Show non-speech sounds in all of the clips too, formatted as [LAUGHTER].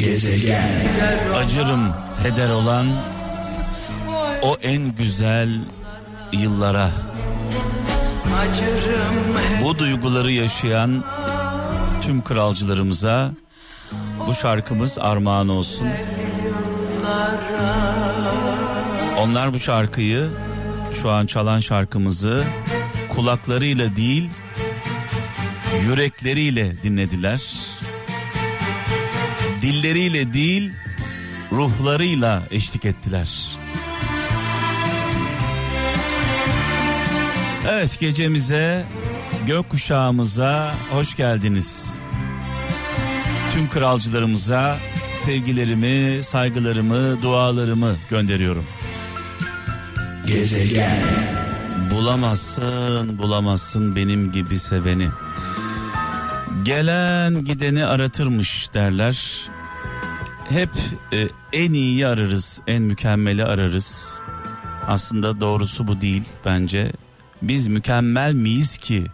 Gezegen. Acırım heder olan o en güzel yıllara. Bu duyguları yaşayan tüm kralcılarımıza bu şarkımız armağan olsun. Onlar bu şarkıyı şu an çalan şarkımızı kulaklarıyla değil yürekleriyle dinlediler. Dilleriyle değil ruhlarıyla eşlik ettiler. Evet gecemize gökkuşağımıza hoş geldiniz. Tüm kralcılarımıza sevgilerimi, saygılarımı, dualarımı gönderiyorum. Gezegen. Bulamazsın, bulamazsın benim gibi seveni. Gelen gideni aratırmış derler. Hep e, en iyiyi ararız, en mükemmeli ararız. Aslında doğrusu bu değil bence. Biz mükemmel miyiz ki?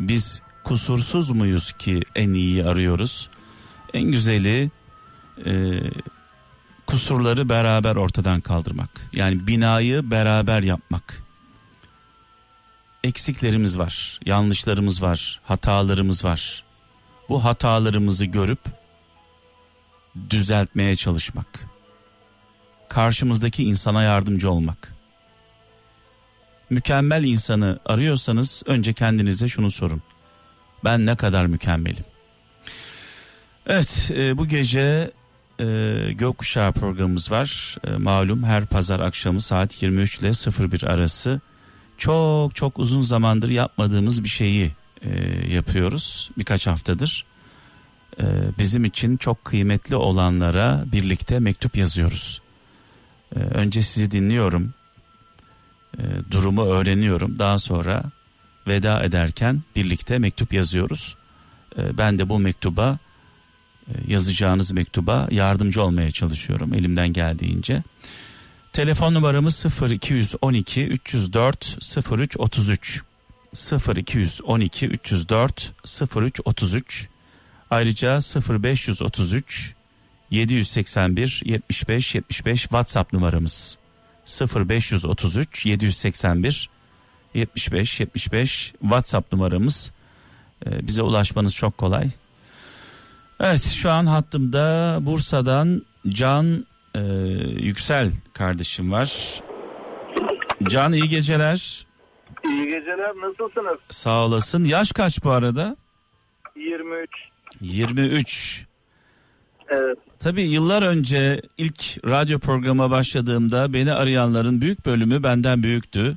Biz kusursuz muyuz ki en iyiyi arıyoruz? En güzeli e, kusurları beraber ortadan kaldırmak. Yani binayı beraber yapmak. Eksiklerimiz var, yanlışlarımız var, hatalarımız var. Bu hatalarımızı görüp düzeltmeye çalışmak. Karşımızdaki insana yardımcı olmak. Mükemmel insanı arıyorsanız önce kendinize şunu sorun. Ben ne kadar mükemmelim? Evet e, bu gece e, Gökkuşağı programımız var. E, malum her pazar akşamı saat 23 ile 01 arası çok çok uzun zamandır yapmadığımız bir şeyi e, yapıyoruz birkaç haftadır. E, bizim için çok kıymetli olanlara birlikte mektup yazıyoruz. E, önce sizi dinliyorum. E, durumu öğreniyorum. Daha sonra veda ederken birlikte mektup yazıyoruz. Ben de bu mektuba e, yazacağınız mektuba yardımcı olmaya çalışıyorum elimden geldiğince. Telefon numaramız 0212 304 0333 0212 304 0333 ayrıca 0533 781 75 75 WhatsApp numaramız 0533 781 75 75 WhatsApp numaramız ee, bize ulaşmanız çok kolay. Evet şu an hattımda Bursa'dan Can e, Yüksel kardeşim var. Can iyi geceler. İyi geceler nasılsınız? Sağ olasın. Yaş kaç bu arada? 23. 23. Evet. Tabii yıllar önce ilk radyo programa başladığımda beni arayanların büyük bölümü benden büyüktü.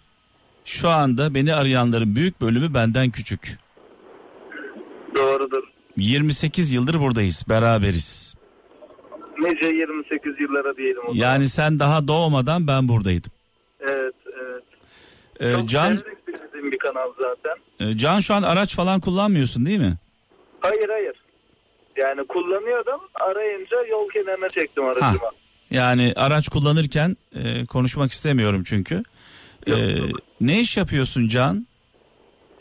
Şu anda beni arayanların büyük bölümü benden küçük. Doğrudur. 28 yıldır buradayız, beraberiz. Nice 28 yıllara diyelim o zaman. Yani sen daha doğmadan ben buradaydım. Evet, evet. Ee, Çok Can bir kanal zaten. e, Can şu an araç falan kullanmıyorsun değil mi? Hayır hayır. Yani kullanıyordum. Arayınca yol kenarına çektim aracımı. Yani araç kullanırken e, konuşmak istemiyorum çünkü. E, ne iş yapıyorsun Can?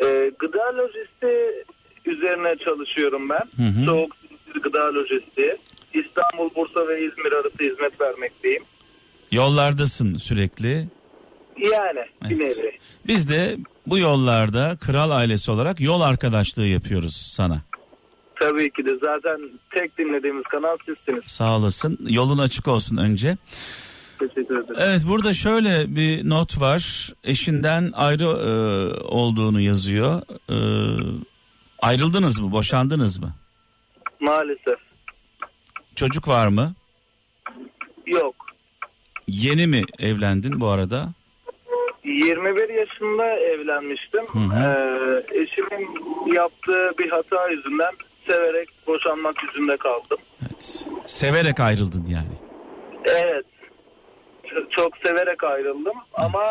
Ee, gıda lojistiği üzerine çalışıyorum ben. Hı hı. Soğuk gıda lojistiği. İstanbul, Bursa ve İzmir arası hizmet vermekteyim. Yollardasın sürekli. Yani bir Evet. nevi. Biz de bu yollarda kral ailesi olarak yol arkadaşlığı yapıyoruz sana. Tabii ki de zaten tek dinlediğimiz kanal sizsiniz. Sağ olasın. Yolun açık olsun önce. Teşekkür ederim. Evet burada şöyle bir not var. Eşinden ayrı e, olduğunu yazıyor. E, ayrıldınız mı? Boşandınız mı? Maalesef. Çocuk var mı? Yok. Yeni mi evlendin bu arada? 21 yaşında evlenmiştim. Hı hı. Ee, eşimin yaptığı bir hata yüzünden severek boşanmak yüzünde kaldım. Evet. Severek ayrıldın yani. Evet. Ç- Çok severek ayrıldım ama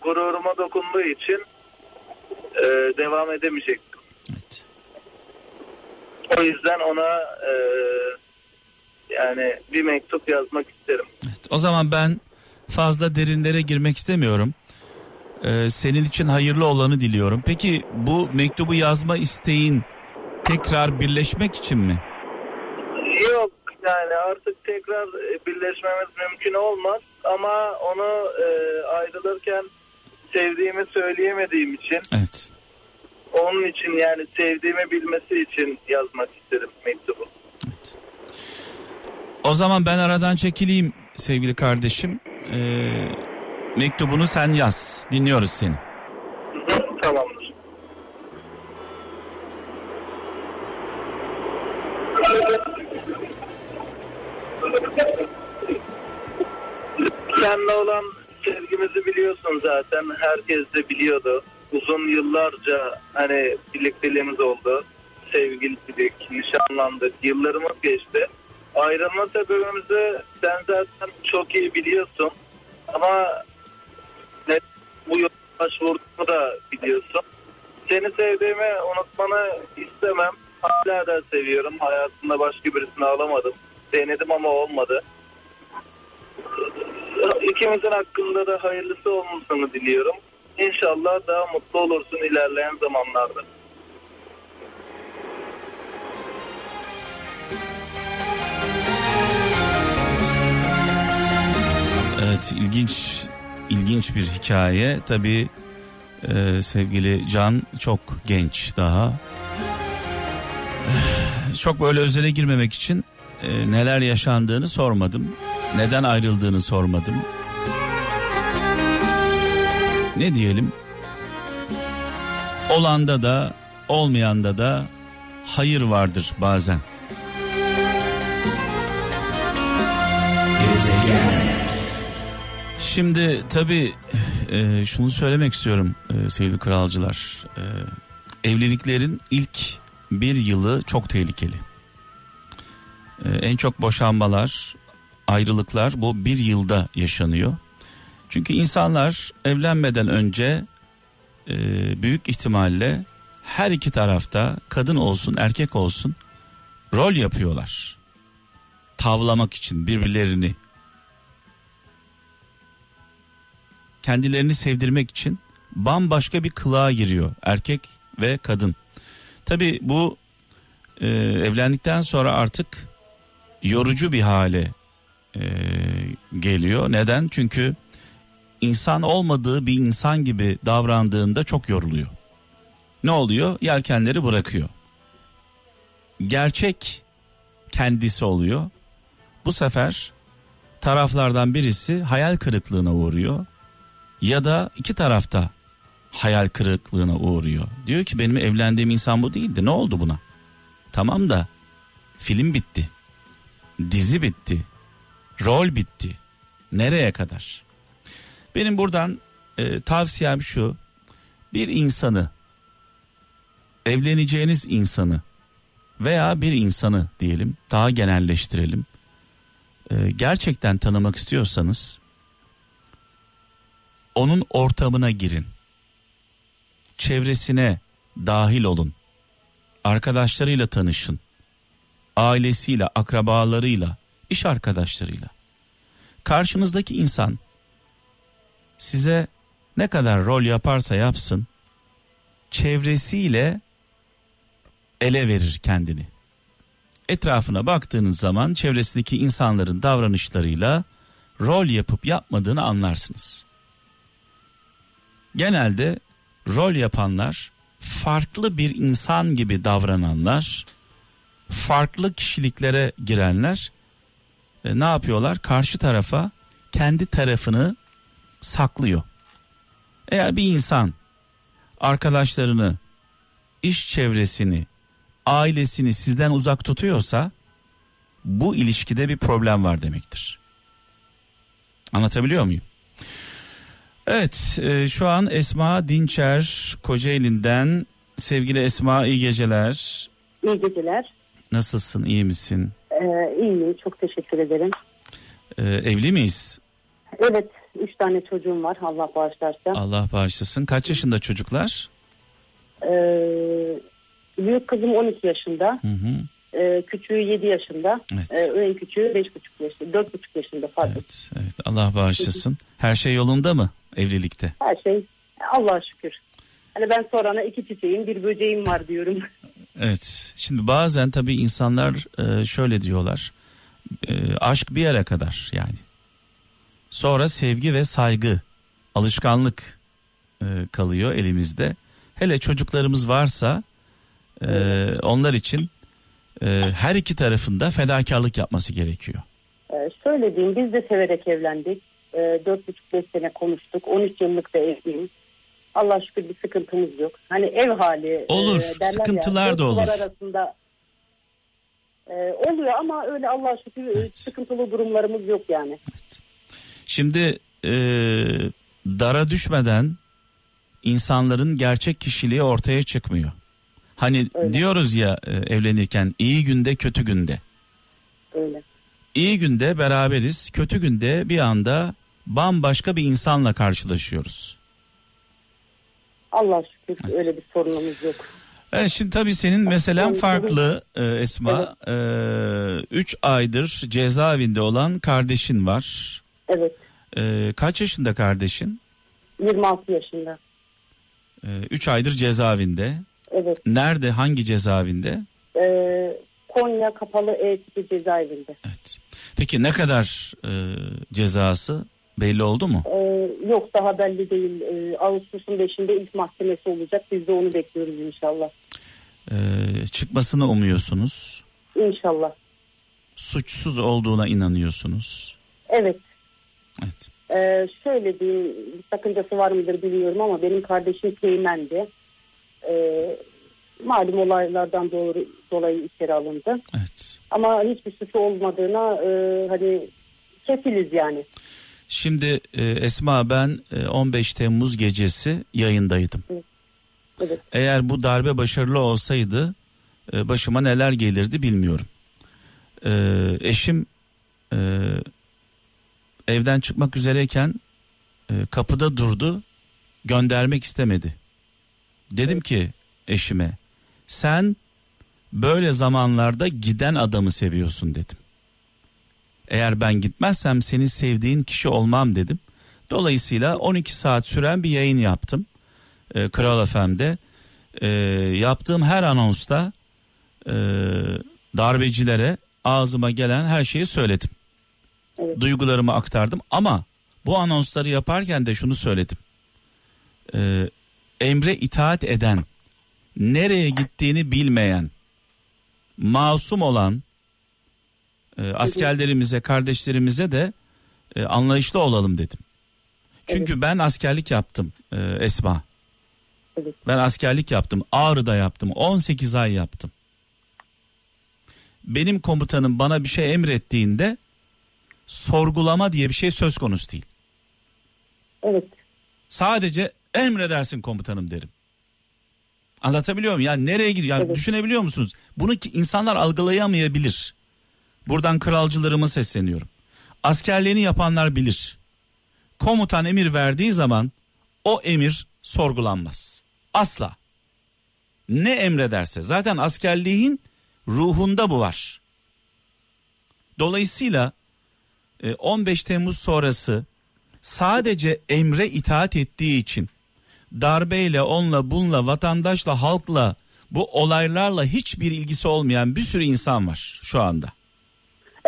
gururuma dokunduğu için e, devam edemeyecektim. Evet. O yüzden ona e, yani bir mektup yazmak isterim. Evet. O zaman ben fazla derinlere girmek istemiyorum. Ee, senin için hayırlı olanı diliyorum. Peki bu mektubu yazma isteğin tekrar birleşmek için mi? Yok Yani artık tekrar e, birleşmemiz mümkün olmaz ama onu e, ayrılırken sevdiğimi söyleyemediğim için Evet. onun için yani sevdiğimi bilmesi için yazmak isterim mektubu. O zaman ben aradan çekileyim sevgili kardeşim. Ee, mektubunu sen yaz. Dinliyoruz seni. Hı, Tamamdır. Seninle olan sevgimizi biliyorsun zaten. Herkes de biliyordu. Uzun yıllarca hani birlikteliğimiz oldu. Sevgililik, nişanlandık. Yıllarımız geçti. Ayrılma sebebimizi sen zaten çok iyi biliyorsun. Ama ne, bu yola başvurduğumu da biliyorsun. Seni sevdiğimi unutmanı istemem. Hala da seviyorum. Hayatımda başka birisini alamadım. Denedim ama olmadı. İkimizin hakkında da hayırlısı olmasını diliyorum. İnşallah daha mutlu olursun ilerleyen zamanlarda. Evet ilginç ilginç bir hikaye. Tabii e, sevgili Can çok genç daha. Eh, Çok böyle özele girmemek için e, neler yaşandığını sormadım. Neden ayrıldığını sormadım. Ne diyelim? Olanda da olmayanda da hayır vardır bazen. Şimdi tabii e, şunu söylemek istiyorum e, sevgili kralcılar. E, evliliklerin ilk bir yılı çok tehlikeli. E, en çok boşanmalar, ayrılıklar bu bir yılda yaşanıyor. Çünkü insanlar evlenmeden önce e, büyük ihtimalle her iki tarafta kadın olsun erkek olsun rol yapıyorlar. Tavlamak için birbirlerini kendilerini sevdirmek için bambaşka bir kılığa giriyor erkek ve kadın. Tabi bu e, evlendikten sonra artık yorucu bir hale e, geliyor. Neden? Çünkü insan olmadığı bir insan gibi davrandığında çok yoruluyor. Ne oluyor? Yelkenleri bırakıyor. Gerçek kendisi oluyor. Bu sefer taraflardan birisi hayal kırıklığına uğruyor ya da iki tarafta hayal kırıklığına uğruyor. Diyor ki benim evlendiğim insan bu değildi. Ne oldu buna? Tamam da film bitti. Dizi bitti. Rol bitti. Nereye kadar? Benim buradan e, tavsiyem şu. Bir insanı evleneceğiniz insanı veya bir insanı diyelim daha genelleştirelim. E, gerçekten tanımak istiyorsanız onun ortamına girin. Çevresine dahil olun. Arkadaşlarıyla tanışın. Ailesiyle, akrabalarıyla, iş arkadaşlarıyla. Karşınızdaki insan size ne kadar rol yaparsa yapsın çevresiyle ele verir kendini. Etrafına baktığınız zaman çevresindeki insanların davranışlarıyla rol yapıp yapmadığını anlarsınız genelde rol yapanlar farklı bir insan gibi davrananlar farklı kişiliklere girenler e, ne yapıyorlar karşı tarafa kendi tarafını saklıyor eğer bir insan arkadaşlarını iş çevresini ailesini sizden uzak tutuyorsa bu ilişkide bir problem var demektir anlatabiliyor muyum Evet e, şu an Esma Dinçer Kocaeli'nden sevgili Esma iyi geceler. İyi geceler. Nasılsın iyi misin? Ee, iyiyim. Çok teşekkür ederim. E, evli miyiz? Evet. Üç tane çocuğum var. Allah bağışlarsa. Allah bağışlasın. Kaç yaşında çocuklar? Ee, büyük kızım 12 yaşında. Hı hı. Ee, küçüğü 7 yaşında. Evet. Ee, en küçüğü 5,5 yaşında. 4,5 yaşında pardon. Evet, evet. Allah bağışlasın. Her şey yolunda mı evlilikte? Her şey Allah'a şükür. Hani ben sorana iki çiçeğim bir böceğim var diyorum. [LAUGHS] Evet. Şimdi bazen tabii insanlar e, şöyle diyorlar. e, aşk bir yere kadar yani. Sonra sevgi ve saygı, alışkanlık e, kalıyor elimizde. Hele çocuklarımız varsa onlar için her iki tarafında fedakarlık yapması gerekiyor. Şöyle diyeyim biz de severek evlendik. Dört buçuk beş sene konuştuk. 13 yıllık da evliyim. Allah şükür bir sıkıntımız yok. Hani ev hali. Olur, e, sıkıntılar ya, da olur. Arasında, e, oluyor ama öyle Allah şükür e, Evet. sıkıntılı durumlarımız yok yani. Şimdi e, dara düşmeden insanların gerçek kişiliği ortaya çıkmıyor. Hani Öyle. diyoruz ya e, evlenirken iyi günde kötü günde. Öyle. İyi günde beraberiz, kötü günde bir anda bambaşka bir insanla karşılaşıyoruz. Allah şükür Evet. öyle bir sorunumuz yok. Evet şimdi tabii senin meselen Evet, farklı e, Esma. 3 aydır cezaevinde olan kardeşin var. Evet. E, kaç yaşında kardeşin? 26 yaşında. 3 aydır cezaevinde. Evet. Nerede hangi cezaevinde? Ee, Konya kapalı E cezaevinde. Evet. Peki ne kadar e, cezası belli oldu mu? Ee, yok daha belli değil. Ee, Ağustos'un 5'inde ilk mahkemesi olacak. Biz de onu bekliyoruz inşallah. E, çıkmasını umuyorsunuz. İnşallah. Suçsuz olduğuna inanıyorsunuz. Evet. Evet. Ee, şöyle bir bir sakıncası var mıdır bilmiyorum ama benim kardeşim Teğmen'di. Ee, malum olaylardan doğru, dolayı içeri alındı. Evet. Ama hiçbir suçu olmadığına e, hani kefiliz yani. Şimdi e, Esma ben e, 15 Temmuz gecesi yayındaydım. Evet. Eğer bu darbe başarılı olsaydı e, başıma neler gelirdi bilmiyorum. E, eşim e, evden çıkmak üzereyken e, kapıda durdu göndermek istemedi. Dedim ki eşime sen böyle zamanlarda giden adamı seviyorsun dedim. Eğer ben gitmezsem senin sevdiğin kişi olmam dedim. Dolayısıyla 12 saat süren bir yayın yaptım. E, Kral FM'de. E, yaptığım her anonsta e, darbecilere ağzıma gelen her şeyi söyledim. Evet. Duygularımı aktardım ama bu anonsları yaparken de şunu söyledim. E, emre itaat eden, nereye gittiğini bilmeyen, masum olan e, askerlerimize, kardeşlerimize de e, anlayışlı olalım dedim. Çünkü ben askerlik yaptım e, Esma. Evet. Ben askerlik yaptım. Ağrı'da yaptım. 18 ay yaptım. Benim komutanım bana bir şey emrettiğinde sorgulama diye bir şey söz konusu değil. Evet. Sadece emredersin komutanım derim. Anlatabiliyor muyum? Yani nereye gidiyor? Yani Evet. düşünebiliyor musunuz? Bunu ki insanlar algılayamayabilir. Buradan kralcılarıma sesleniyorum. Askerliğini yapanlar bilir. Komutan emir verdiği zaman o emir sorgulanmaz. Asla. Ne emrederse zaten askerliğin ruhunda bu var. Dolayısıyla e, 15 Temmuz sonrası sadece emre itaat ettiği için darbeyle, onunla, bununla, vatandaşla, halkla, bu olaylarla hiçbir ilgisi olmayan bir sürü insan var şu anda.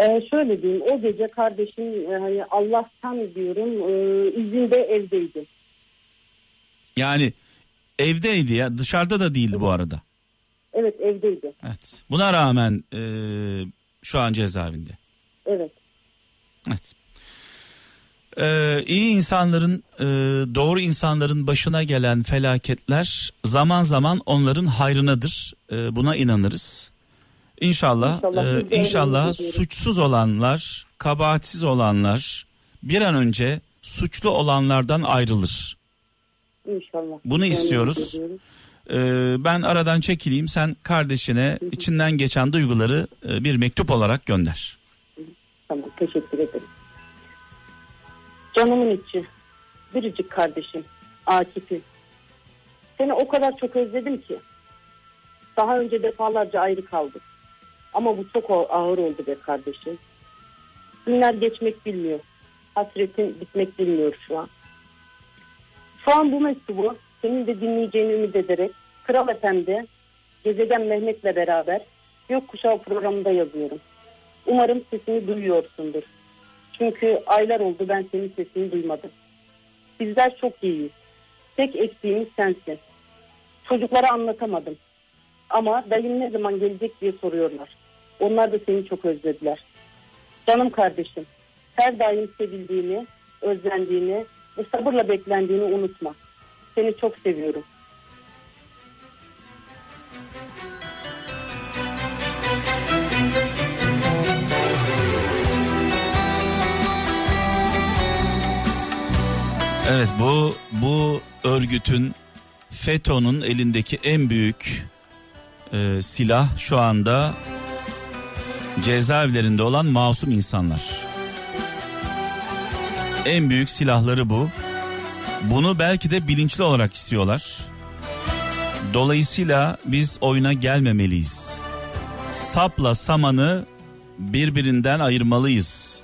Ee, şöyle diyeyim o gece kardeşim e, hani Allah'tan diyorum e, izinde evdeydi. Yani evdeydi ya dışarıda da değildi bu arada. Evet evdeydi. Evet. Buna rağmen e, şu an cezaevinde. Evet. Evet. Ee, iyi insanların e, doğru insanların başına gelen felaketler zaman zaman onların hayrınadır. E, buna inanırız. İnşallah İnşallah e, inşallah suçsuz olanlar, kabahatsiz olanlar bir an önce suçlu olanlardan ayrılır. İnşallah. Bunu istiyoruz. Ee, ben aradan çekileyim. Sen kardeşine içinden geçen duyguları e, bir mektup olarak gönder. Tamam teşekkür ederim. Canımın içi, biricik kardeşim, Akif'im. Seni o kadar çok özledim ki. Daha önce defalarca ayrı kaldık. Ama bu çok ağır oldu be kardeşim. Günler geçmek bilmiyor. Hasretin bitmek bilmiyor şu an. Şu an bu mektubu senin de dinleyeceğini ümit ederek Kral FM'de Gezegen Mehmet'le beraber Gökkuşağı programında yazıyorum. Umarım sesini duyuyorsundur. Çünkü aylar oldu ben senin sesini duymadım. Bizler çok iyiyiz. Tek eksiğimiz sensin. Çocuklara anlatamadım. Ama dayım ne zaman gelecek diye soruyorlar. Onlar da seni çok özlediler. Canım kardeşim, her daim sevildiğini, özlendiğini ve sabırla beklendiğini unutma. Seni çok seviyorum. Evet bu bu örgütün FETÖ'nün elindeki en büyük e, silah şu anda cezaevlerinde olan masum insanlar. En büyük silahları bu. Bunu belki de bilinçli olarak istiyorlar. Dolayısıyla biz oyuna gelmemeliyiz. Sapla samanı birbirinden ayırmalıyız.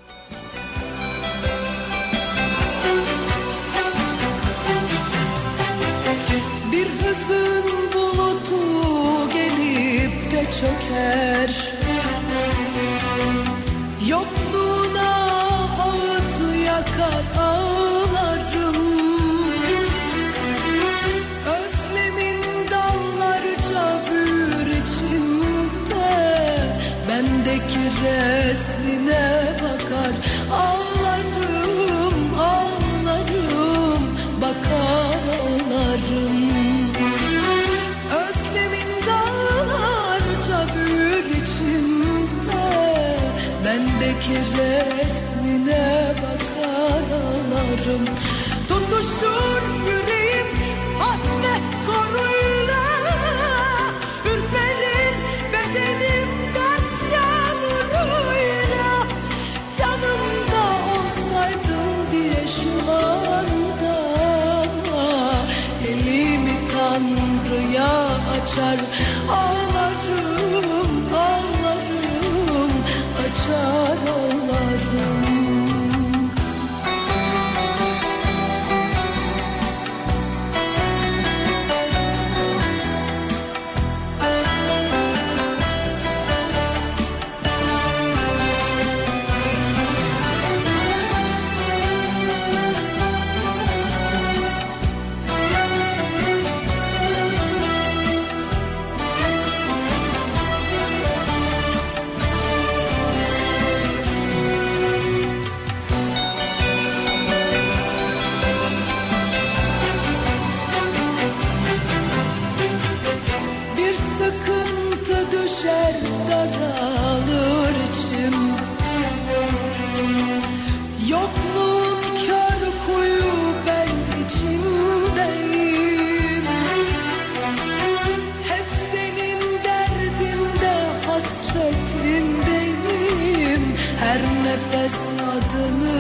Nefes adını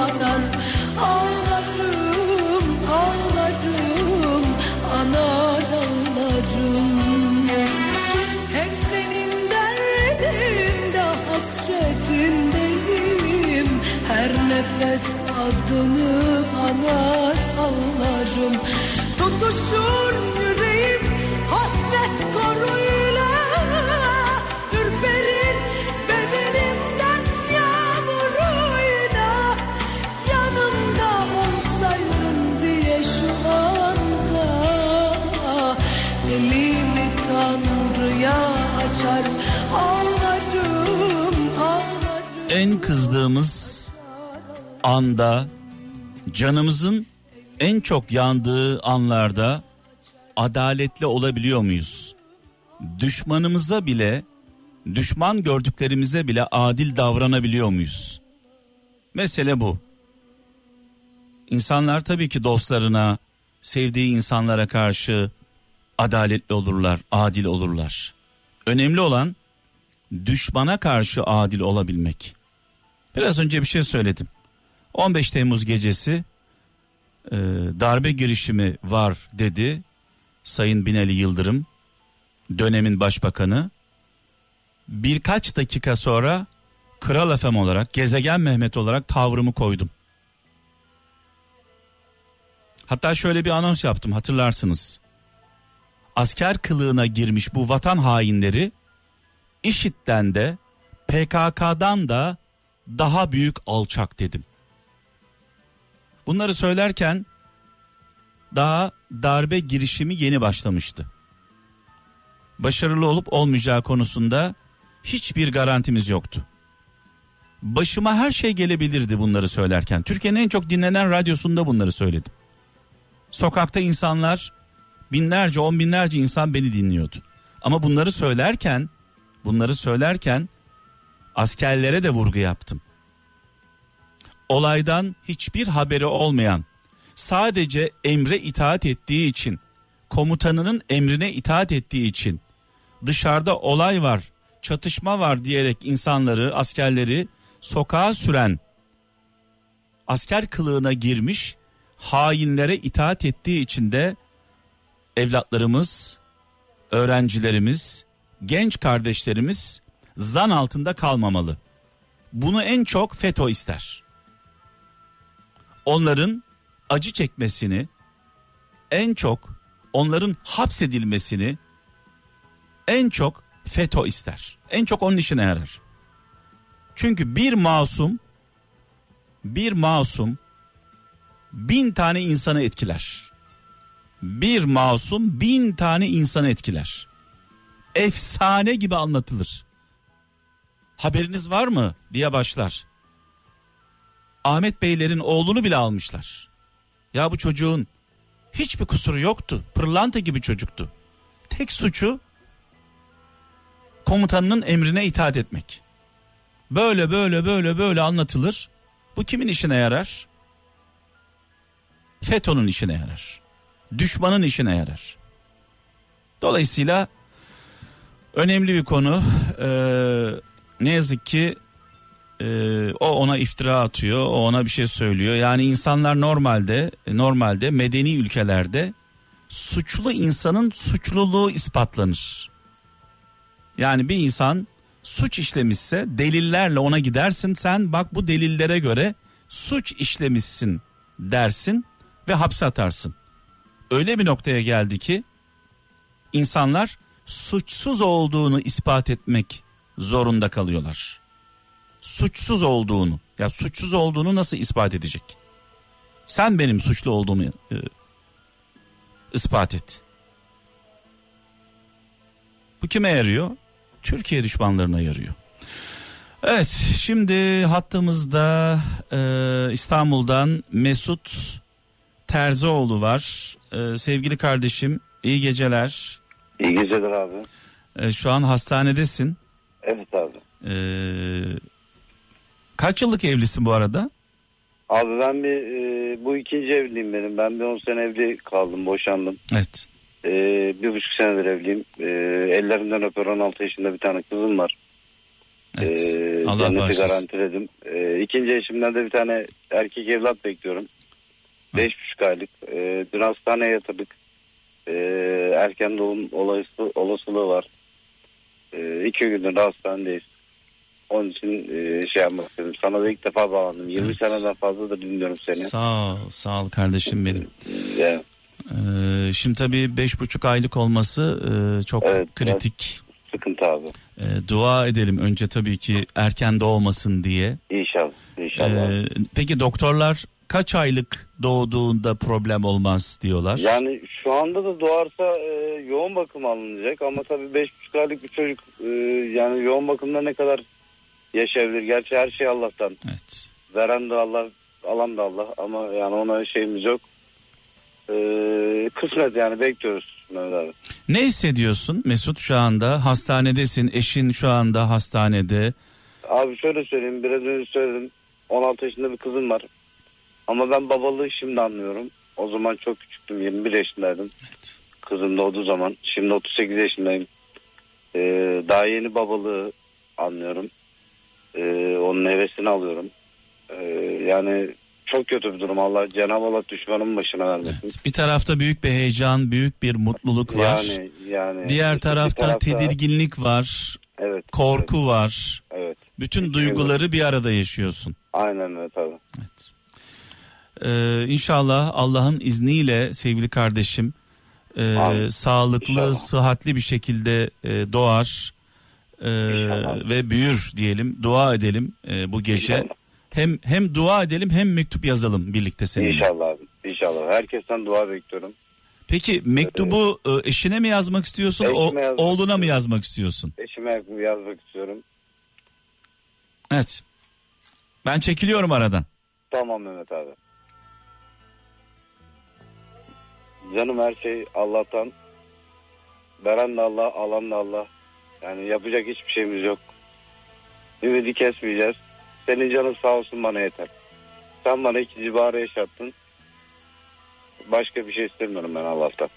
anar Ağlarım, ağlarım, anar ağlarım. Hep senin derdinde hasretindeyim. Her nefes adını anar ağlarım. Tutuşur En kızdığımız anda canımızın en çok yandığı anlarda adaletli olabiliyor muyuz? Düşmanımıza bile düşman gördüklerimize bile adil davranabiliyor muyuz? Mesele bu. İnsanlar tabii ki dostlarına, sevdiği insanlara karşı adaletli olurlar, adil olurlar. Önemli olan düşmana karşı adil olabilmek. Biraz önce bir şey söyledim. 15 Temmuz gecesi e, darbe girişimi var dedi Sayın Binali Yıldırım dönemin başbakanı. Birkaç dakika sonra Kral Efem olarak Gezegen Mehmet olarak tavrımı koydum. Hatta şöyle bir anons yaptım hatırlarsınız. Asker kılığına girmiş bu vatan hainleri IŞİD'den de PKK'dan da daha büyük alçak dedim. Bunları söylerken daha darbe girişimi yeni başlamıştı. Başarılı olup olmayacağı konusunda hiçbir garantimiz yoktu. Başıma her şey gelebilirdi bunları söylerken. Türkiye'nin en çok dinlenen radyosunda bunları söyledim. Sokakta insanlar binlerce on binlerce insan beni dinliyordu. Ama bunları söylerken bunları söylerken askerlere de vurgu yaptım. Olaydan hiçbir haberi olmayan sadece emre itaat ettiği için komutanının emrine itaat ettiği için dışarıda olay var çatışma var diyerek insanları askerleri sokağa süren asker kılığına girmiş hainlere itaat ettiği için de evlatlarımız, öğrencilerimiz, genç kardeşlerimiz zan altında kalmamalı. Bunu en çok FETÖ ister. Onların acı çekmesini, en çok onların hapsedilmesini en çok FETÖ ister. En çok onun işine yarar. Çünkü bir masum bir masum bin tane insanı etkiler. Bir masum bin tane insanı etkiler. Efsane gibi anlatılır. Haberiniz var mı diye başlar. Ahmet Beylerin oğlunu bile almışlar. Ya bu çocuğun hiçbir kusuru yoktu. Pırlanta gibi çocuktu. Tek suçu komutanının emrine itaat etmek. Böyle böyle böyle böyle anlatılır. Bu kimin işine yarar? FETÖ'nün işine yarar. Düşmanın işine yarar. Dolayısıyla önemli bir konu. Ee, ne yazık ki e, o ona iftira atıyor, o ona bir şey söylüyor. Yani insanlar normalde normalde medeni ülkelerde suçlu insanın suçluluğu ispatlanır. Yani bir insan suç işlemişse delillerle ona gidersin sen bak bu delillere göre suç işlemişsin dersin ve hapse atarsın. Öyle bir noktaya geldi ki insanlar suçsuz olduğunu ispat etmek zorunda kalıyorlar. Suçsuz olduğunu ya suçsuz olduğunu nasıl ispat edecek? Sen benim suçlu olduğumu e, ispat et. Bu kime yarıyor? Türkiye düşmanlarına yarıyor. Evet şimdi hattımızda e, İstanbul'dan Mesut Terzioğlu var. E, sevgili kardeşim iyi geceler. İyi geceler abi. E, şu an hastanedesin. Evet abi. E, kaç yıllık evlisin bu arada? Abi ben bir e, bu ikinci evliliğim benim. Ben bir 10 sene evli kaldım boşandım. Evet. E, bir buçuk senedir evliyim. E, ellerinden öper 16 yaşında bir tane kızım var. Evet. E, Allah cenneti garantiledim. E, ikinci eşimden de bir tane erkek evlat bekliyorum. Beş buçuk aylık. E, dün hastaneye yatırdık. E, erken doğum olayısı, olasılığı var. E, iki gündür de hastanedeyiz. Onun için e, şey yapmak istedim. Sana da ilk defa bağlandım. 20 Evet. seneden fazladır dinliyorum seni. Sağ ol, sağ ol kardeşim benim. Ee, şimdi tabii beş buçuk aylık olması e, çok Evet, kritik. sıkıntı abi. E, dua edelim önce tabii ki erken doğmasın diye. İnşallah. İnşallah. Ee, peki doktorlar kaç aylık doğduğunda problem olmaz diyorlar? Yani şu anda da doğarsa e, yoğun bakım alınacak ama tabii beş buçuk aylık bir çocuk e, yani yoğun bakımda ne kadar yaşayabilir? Gerçi her şey Allah'tan. Evet. Veren de Allah, alan da Allah ama yani ona şeyimiz yok. E, kısmet yani bekliyoruz abi. Ne hissediyorsun Mesut şu anda? Hastanedesin, eşin şu anda hastanede. Abi şöyle söyleyeyim biraz önce söyledim 16 yaşında bir kızım var ama ben babalığı şimdi anlıyorum. O zaman çok küçüktüm 21 yaşındaydım. Evet. Kızım doğduğu zaman şimdi 38 yaşındayım. Ee, daha yeni babalığı anlıyorum. Ee, onun hevesini alıyorum. Ee, yani çok kötü bir durum. Allah Cenab-ı Allah düşmanın başına vermesin. Evet. Bir tarafta büyük bir heyecan, büyük bir mutluluk var. Yani yani Diğer bir tarafta tedirginlik var, evet korku var. Evet, evet. Bütün duyguları bir arada yaşıyorsun. aynen öyle tabii. Evet. Ee, inşallah Allah'ın izniyle sevgili kardeşim e, sağlıklı, İnşallah. sıhhatli bir şekilde e, doğar. e, İnşallah. ve büyür diyelim. Dua edelim e, bu gece. İnşallah. Hem hem dua edelim hem mektup yazalım birlikte seninle. İnşallah abi. İnşallah. Herkesten dua bekliyorum. Peki mektubu e, eşine mi yazmak istiyorsun, o- Eşime yazmak oğluna mı istiyorum. yazmak istiyorsun? Eşime yazmak istiyorum. Evet. Ben çekiliyorum aradan. Tamam Mehmet abi. Canım her şey Allah'tan. Veren de Allah, alan da Allah. Yani yapacak hiçbir şeyimiz yok. Ümidi kesmeyeceğiz. Senin canın sağ olsun bana yeter. Sen bana iki civarı yaşattın. Başka bir şey istemiyorum ben Allah'tan.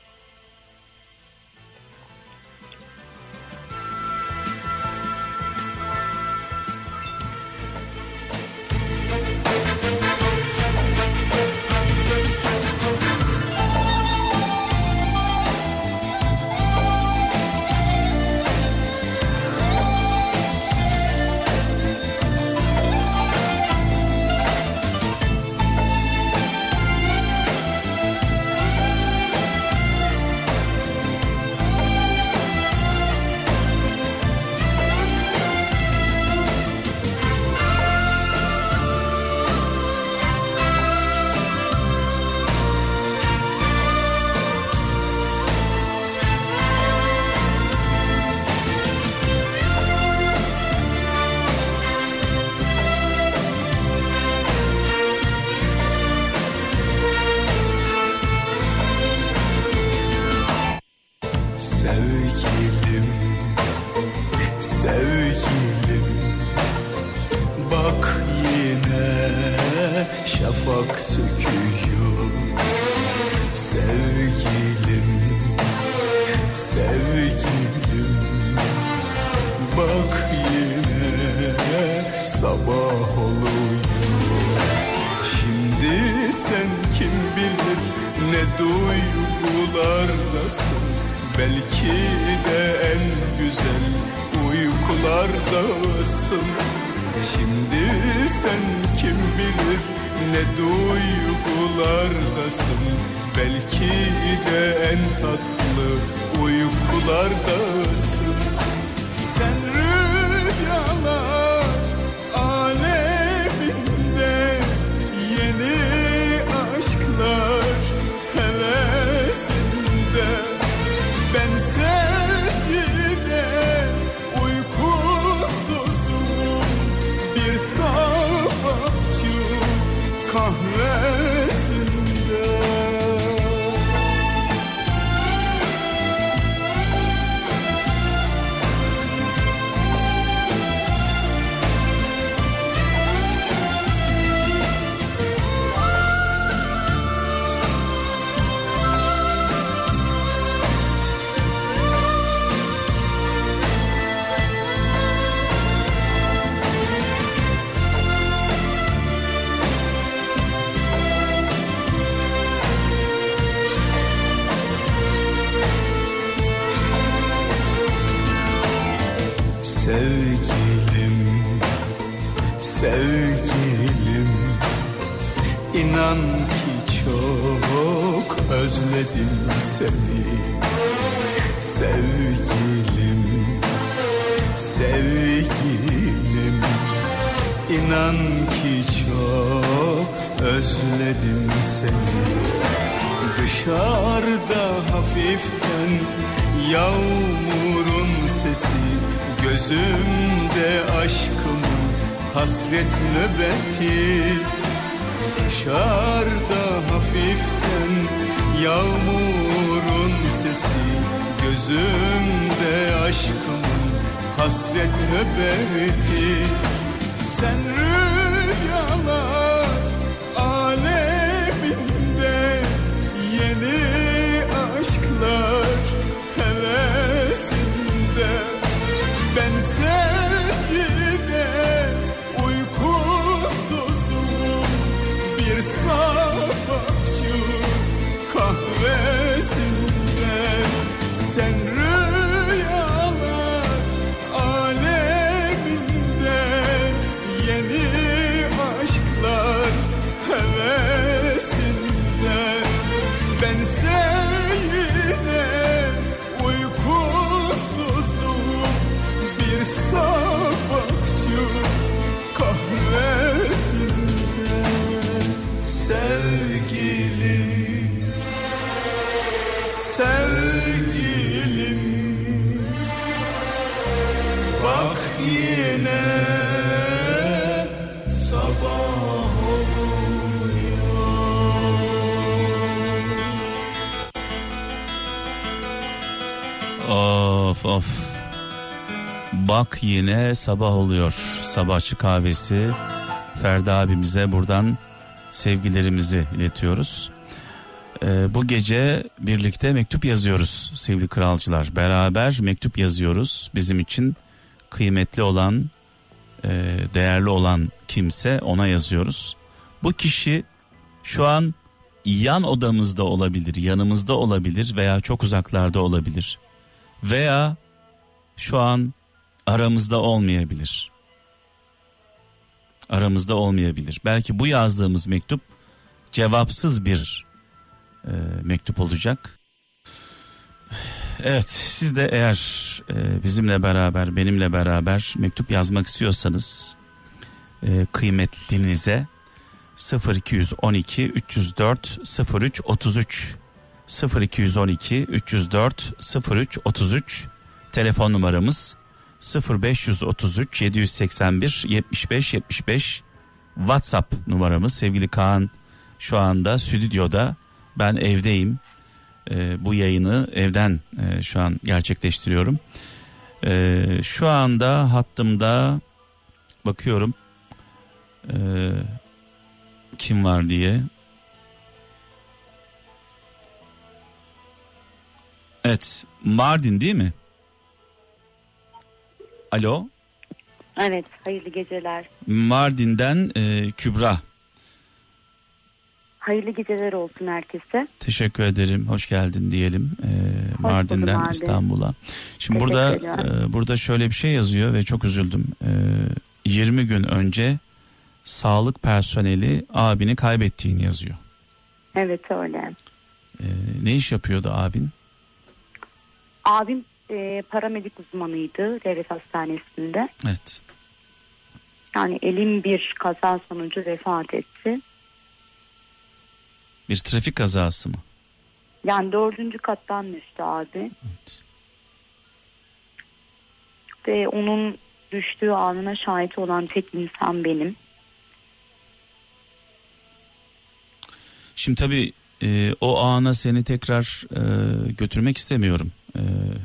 İnan ki çok özledim seni. Dışarıda hafiften yağmurun sesi Gözümde aşkımın hasret nöbeti. Dışarıda hafiften yağmurun sesi Gözümde aşkımın hasret nöbeti Sen rüyalar aleminde yeni aşklar hevesinde. Ben sevgide Bak yine sabah oluyor. Sabahçı kahvesi. Ferdi abimize buradan sevgilerimizi iletiyoruz. Ee, bu gece birlikte mektup yazıyoruz sevgili kralcılar. Beraber mektup yazıyoruz. Bizim için kıymetli olan, e, değerli olan kimse ona yazıyoruz. Bu kişi şu an yan odamızda olabilir, yanımızda olabilir veya çok uzaklarda olabilir. Veya şu an aramızda olmayabilir. Aramızda olmayabilir. Belki bu yazdığımız mektup cevapsız bir e, mektup olacak. Evet siz de eğer e, bizimle beraber benimle beraber mektup yazmak istiyorsanız e, kıymetlinize 0212 304 03 33 0212 304 03 33 telefon numaramız 0533 781 75 75 WhatsApp numaramız. Sevgili Kaan şu anda stüdyoda. Ben evdeyim. Ee, bu yayını evden e, şu an gerçekleştiriyorum. Ee, şu anda hattımda bakıyorum. Ee, kim var diye. Evet Mardin değil mi alo Evet, hayırlı geceler. Mardin'den e, Kübra Hayırlı geceler olsun herkese. Teşekkür ederim. Hoş geldin diyelim. Ee, Mardin'den abi. İstanbul'a. Şimdi burada e, burada şöyle bir şey yazıyor ve çok üzüldüm. Ee, 20 gün önce sağlık personeli abini kaybettiğini yazıyor. Evet öyle. Ee, ne iş yapıyordu abin? Abim e, paramedik uzmanıydı devlet hastanesinde. Evet. Yani elim bir kaza sonucu vefat etti. Bir trafik kazası mı? Yani dördüncü kattan düştü abi. Evet. Ve onun düştüğü anına şahit olan tek insan benim. Şimdi tabii e, o ana seni tekrar e, götürmek istemiyorum. E,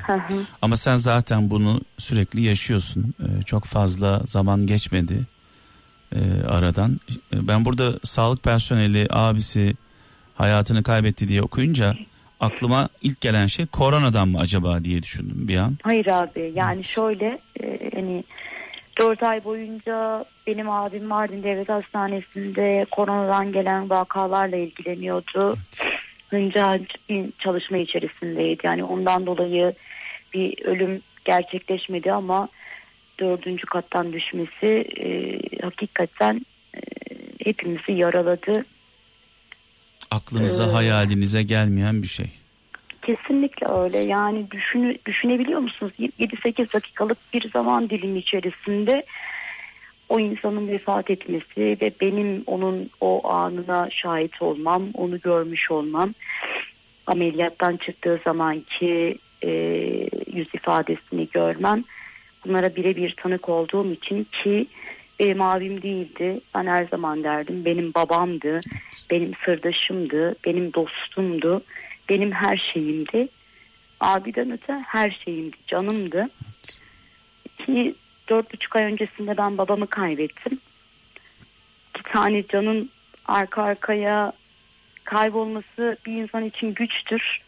Hı hı. Ama sen zaten bunu sürekli yaşıyorsun. Ee, çok fazla zaman geçmedi e, aradan. Ee, Ben burada sağlık personeli abisi hayatını kaybetti diye okuyunca aklıma ilk gelen şey koronadan mı acaba diye düşündüm bir an. Hayır abi yani şöyle e, hani 4 ay boyunca benim abim Mardin Devlet Hastanesi'nde koronadan gelen vakalarla ilgileniyordu. Hınca bir çalışma içerisindeydi. Yani ondan dolayı bir ölüm gerçekleşmedi ama dördüncü kattan düşmesi e, hakikaten e, hepimizi yaraladı. Aklınıza Ee, hayalinize gelmeyen bir şey. Kesinlikle öyle. Yani düşünü, düşünebiliyor musunuz? 7-8 dakikalık bir zaman dilimi içerisinde o insanın vefat etmesi ve benim onun o anına şahit olmam, onu görmüş olmam, ameliyattan çıktığı zamanki e, yüz ifadesini görmem, bunlara birebir tanık olduğum için ki benim abim değildi. Ben her zaman derdim benim babamdı, benim sırdaşımdı, benim dostumdu, benim her şeyimdi. Abiden öte her şeyimdi, canımdı. Ki dört buçuk ay öncesinde ben babamı kaybettim. İki tane canın arka arkaya kaybolması bir insan için güçtür.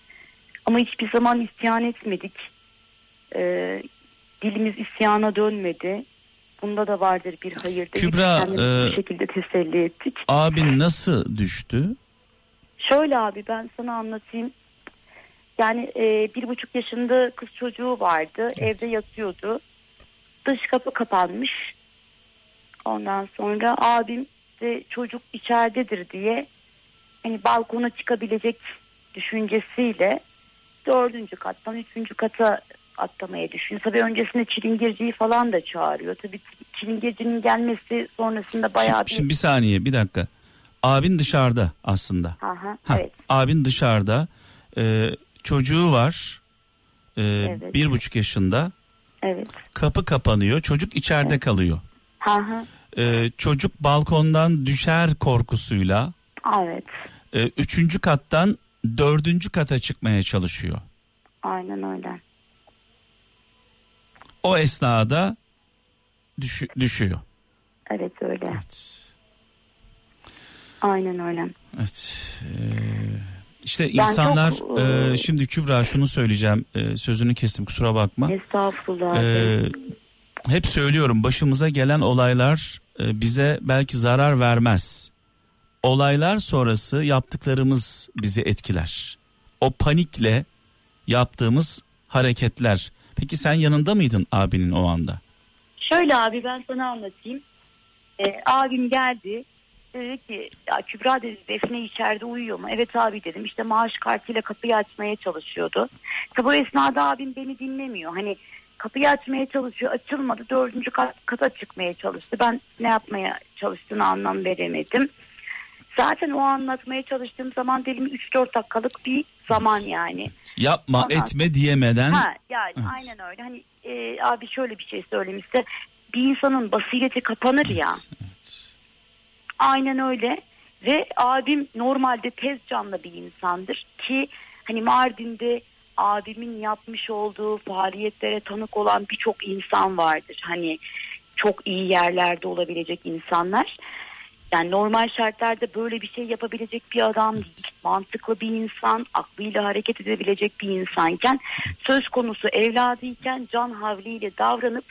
Ama hiçbir zaman isyan etmedik. Ee, dilimiz isyana dönmedi. Bunda da vardır bir hayır dedik. Kübra, e, bu şekilde teselli ettik. Abin nasıl düştü? Şöyle abi ben sana anlatayım. Yani e, bir buçuk yaşında kız çocuğu vardı. Evde yatıyordu. Dış kapı kapanmış. Ondan sonra abim de çocuk içeridedir diye hani balkona çıkabilecek düşüncesiyle dördüncü kattan üçüncü kata atlamaya düşünüyor. Tabii öncesinde çilingirciyi falan da çağırıyor. Tabii çilingircinin gelmesi sonrasında bayağı Şimdi, bir... şimdi bir saniye bir dakika. Abin dışarıda aslında. Aha, Ha, evet. Abin dışarıda. Ee, çocuğu var. Ee, Evet. Bir buçuk yaşında. Evet. Kapı kapanıyor. Çocuk içeride kalıyor. Ha ha. Ee, çocuk balkondan düşer korkusuyla Evet. e, üçüncü kattan dördüncü kata çıkmaya çalışıyor. Aynen öyle. o esnada düşü- düşüyor. Evet öyle. Evet. Aynen öyle. Evet. Ee, işte Ben insanlar çok, e, e, şimdi Kübra şunu söyleyeceğim. e, sözünü kestim kusura bakma. Estağfurullah. Ee, hep söylüyorum başımıza gelen olaylar e, bize belki zarar vermez. Olaylar sonrası yaptıklarımız bizi etkiler. O panikle yaptığımız hareketler. Peki sen yanında mıydın abinin o anda? Şöyle abi ben sana anlatayım. Ee, abim geldi. Dedi ki ya Kübra dedi Defne içeride uyuyor mu? Evet abi dedim. İşte maaş kartıyla kapıyı açmaya çalışıyordu. Tabi bu esnada abim beni dinlemiyor. Hani kapıyı açmaya çalışıyor. Açılmadı. Dördüncü kat, kata çıkmaya çalıştı. Ben ne yapmaya çalıştığını anlam veremedim. Zaten o anlatmaya çalıştığım zaman dilim 3-4 dakikalık bir zaman yani. Yapma Ondan- etme diyemeden Ha yani Evet. aynen öyle. Hani e, abi şöyle bir şey söyleyeyim size. Bir insanın basireti kapanır ya. Aynen öyle. Ve abim normalde tez canlı bir insandır ki hani Mardin'de abimin yapmış olduğu faaliyetlere tanık olan birçok insan vardır. Hani çok iyi yerlerde olabilecek insanlar. Yani normal şartlarda böyle bir şey yapabilecek bir adam değil. Mantıklı bir insan, aklıyla hareket edebilecek bir insanken söz konusu evladıyken can havliyle davranıp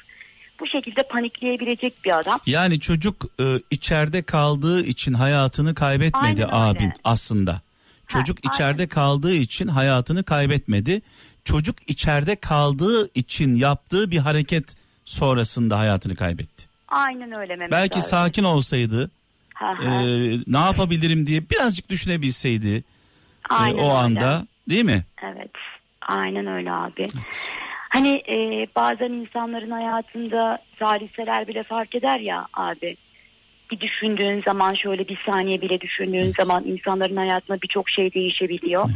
bu şekilde panikleyebilecek bir adam. yani çocuk e, içeride kaldığı için hayatını kaybetmedi Aynen öyle. abin aslında. Çocuk aynen. içeride kaldığı için hayatını kaybetmedi. Çocuk içeride kaldığı için yaptığı bir hareket sonrasında hayatını kaybetti. Aynen öyle Mehmet Belki abi. sakin olsaydı Ha, e, ha. ne yapabilirim diye birazcık düşünebilseydi e, Aynen o öyle. anda değil mi? Evet. Aynen öyle abi. Hani e, bazen insanların hayatında saliseler bile fark eder ya abi. Bir düşündüğün zaman şöyle bir saniye bile düşündüğün zaman insanların hayatında birçok şey değişebiliyor.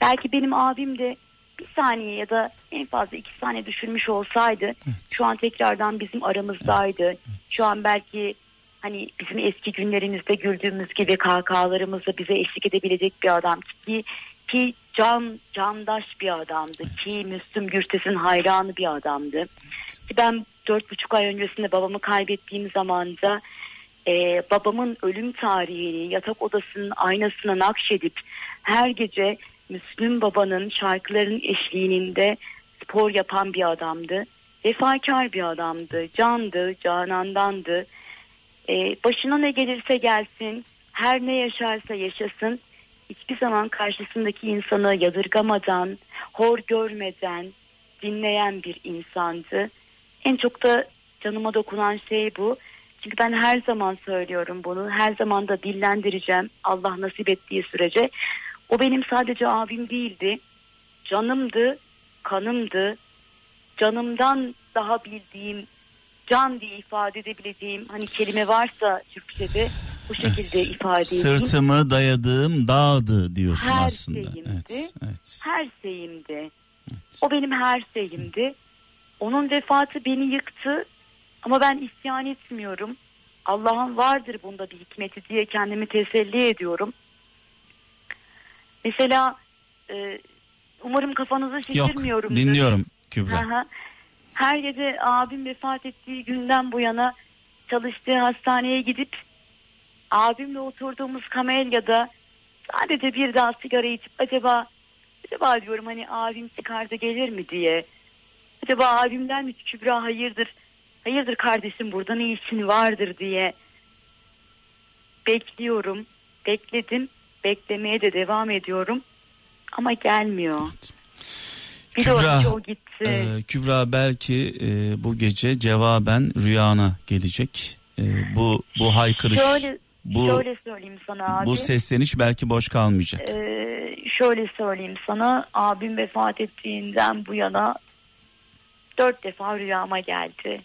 Belki benim abim de bir saniye ya da en fazla iki saniye düşünmüş olsaydı şu an tekrardan bizim aramızdaydı. Şu an belki hani bizim eski günlerimizde güldüğümüz gibi kahkahalarımızla bize eşlik edebilecek bir adam ki ki can candaş bir adamdı ki Müslüm Gürses'in hayranı bir adamdı. Ki ben dört buçuk ay öncesinde babamı kaybettiğim zamanda e, babamın ölüm tarihini yatak odasının aynasına nakşedip her gece Müslüm babanın şarkıların eşliğinde spor yapan bir adamdı. Vefakar bir adamdı, candı, canandandı. E, başına ne gelirse gelsin, her ne yaşarsa yaşasın, hiçbir zaman karşısındaki insanı yadırgamadan, hor görmeden dinleyen bir insandı. En çok da canıma dokunan şey bu. Çünkü ben her zaman söylüyorum bunu. Her zaman da dillendireceğim. Allah nasip ettiği sürece. O benim sadece abim değildi. Canımdı, kanımdı. Canımdan daha bildiğim, can diye ifade edebileceğim hani kelime varsa Türkçe'de bu şekilde ifade edeyim. Sırtımı dayadığım dağdı diyorsun Her aslında. şeyimdi. Evet, evet. her şeyimdi. O benim her şeyimdi. Onun vefatı beni yıktı ama ben isyan etmiyorum. Allah'ın vardır bunda bir hikmeti diye kendimi teselli ediyorum. Mesela e, umarım kafanızı Yok şişirmiyorum. dinliyorum Kübra. Aha. Her gece abim vefat ettiği günden bu yana çalıştığı hastaneye gidip abimle oturduğumuz kamelyada sadece bir daha sigara içip acaba acaba diyorum hani abim çıkardı gelir mi diye. Acaba abimden mi Kübra hayırdır hayırdır kardeşim burada ne işin vardır diye bekliyorum. Bekledim. Beklemeye de devam ediyorum. Ama gelmiyor. Bir de Kübra, o, gitti. Ee, Kübra belki e, bu gece cevaben rüyana gelecek. E, bu bu haykırış, şöyle, bu şöyle söyleyeyim sana abi. bu sesleniş belki boş kalmayacak. Ee, şöyle söyleyeyim sana abim vefat ettiğinden bu yana dört defa rüyama geldi.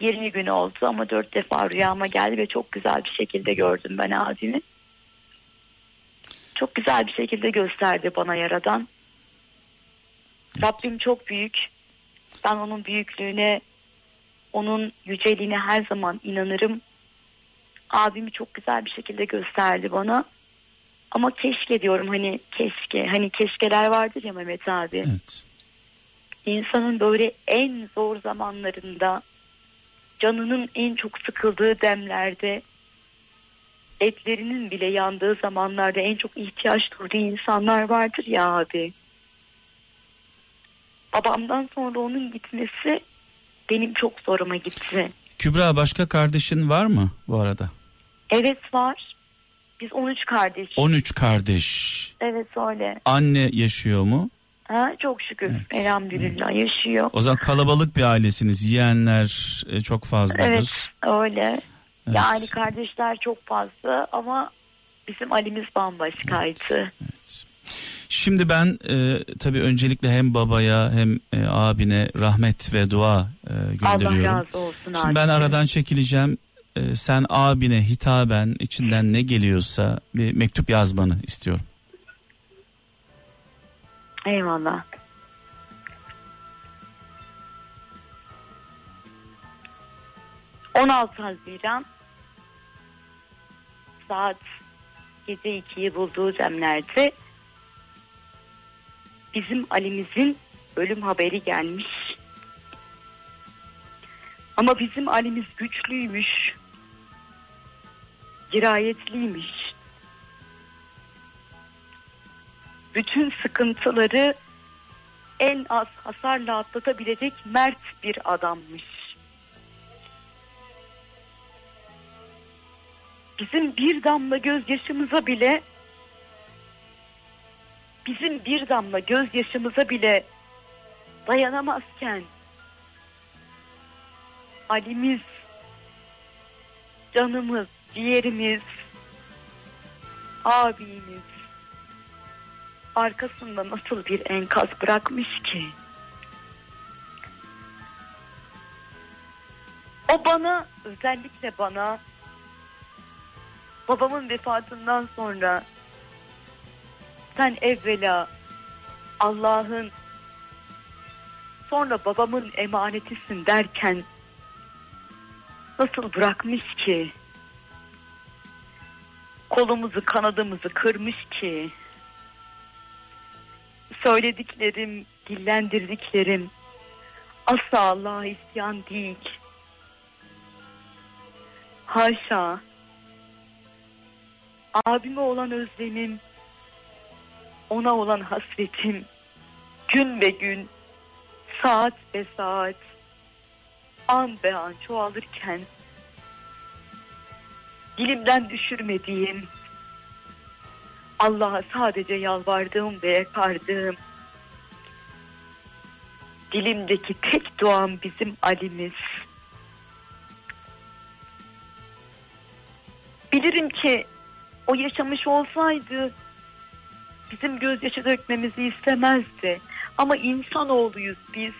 20 gün oldu ama dört defa rüyama geldi ve çok güzel bir şekilde gördüm ben abimi. Çok güzel bir şekilde gösterdi bana yaradan. Rabbim çok büyük. Ben onun büyüklüğüne, onun yüceliğine her zaman inanırım. Abimi çok güzel bir şekilde gösterdi bana. Ama keşke diyorum hani keşke. Hani keşkeler vardır ya Mehmet abi. Evet. insanın böyle en zor zamanlarında canının en çok sıkıldığı demlerde etlerinin bile yandığı zamanlarda en çok ihtiyaç duyduğu insanlar vardır ya abi. Babamdan sonra onun gitmesi benim çok zoruma gitti. Kübra başka kardeşin var mı bu arada? Evet var. Biz 13 kardeş. 13 kardeş. Evet öyle. Anne yaşıyor mu? Ha, çok şükür. Evet. Elhamdülillah yaşıyor. O zaman kalabalık bir ailesiniz. Yiyenler e, çok fazladır. Evet öyle. Evet. Yani kardeşler çok fazla ama bizim Ali'miz bambaşkaydı. Evet. Şimdi ben e, tabii öncelikle hem babaya hem e, abine rahmet ve dua e, Allah gönderiyorum. razı olsun Şimdi abi. ben aradan çekileceğim. E, sen abine hitaben içinden ne geliyorsa bir mektup yazmanı istiyorum. Eyvallah. ...16 Haziran... ...saat... ...gece 2'yi bulduğu demlerde... ...bizim Ali'mizin... ...ölüm haberi gelmiş. Ama bizim Ali'miz güçlüymüş. Dirayetliymiş. Bütün sıkıntıları en az hasarla atlatabilecek mert bir adammış. Bizim bir damla gözyaşımıza bile bizim bir damla gözyaşımıza bile dayanamazken Ali'miz canımız, ciğerimiz, abimiz arkasında nasıl bir enkaz bırakmış ki? O bana özellikle bana babamın vefatından sonra sen evvela Allah'ın sonra babamın emanetisin derken nasıl bırakmış ki? Kolumuzu kanadımızı kırmış ki söylediklerim, dillendirdiklerim asla Allah'a isyan değil. Haşa. Abime olan özlemim, ona olan hasretim gün be gün, saat be saat, an be an çoğalırken dilimden düşürmediğim Allah'a sadece yalvardığım ve yakardığım dilimdeki tek duam bizim Ali'miz. Bilirim ki o yaşamış olsaydı bizim gözyaşı dökmemizi istemezdi. Ama insanoğluyuz biz.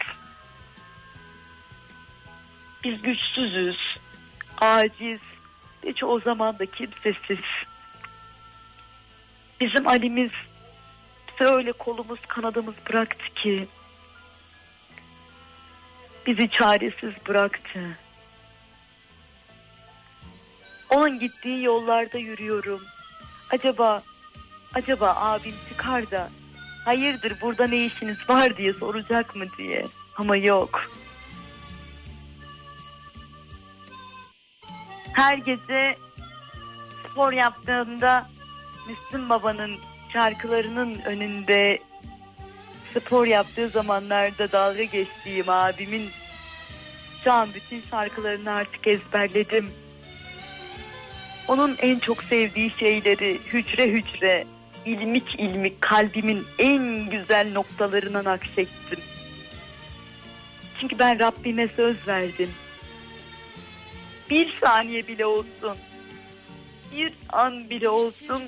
Biz güçsüzüz, aciz ve çoğu zaman da kimsesiz. Bizim Ali'miz bize öyle kolumuz kanadımız bıraktı ki bizi çaresiz bıraktı. Onun gittiği yollarda yürüyorum. Acaba acaba abim çıkar da hayırdır burada ne işiniz var diye soracak mı diye. Ama yok. Her gece spor yaptığımda Müslüm Baba'nın şarkılarının önünde spor yaptığı zamanlarda dalga geçtiğim abimin şu an bütün şarkılarını artık ezberledim. Onun en çok sevdiği şeyleri hücre hücre, ilmik ilmik kalbimin en güzel noktalarına nakşettim. Çünkü ben Rabbime söz verdim. Bir saniye bile olsun, bir an bile olsun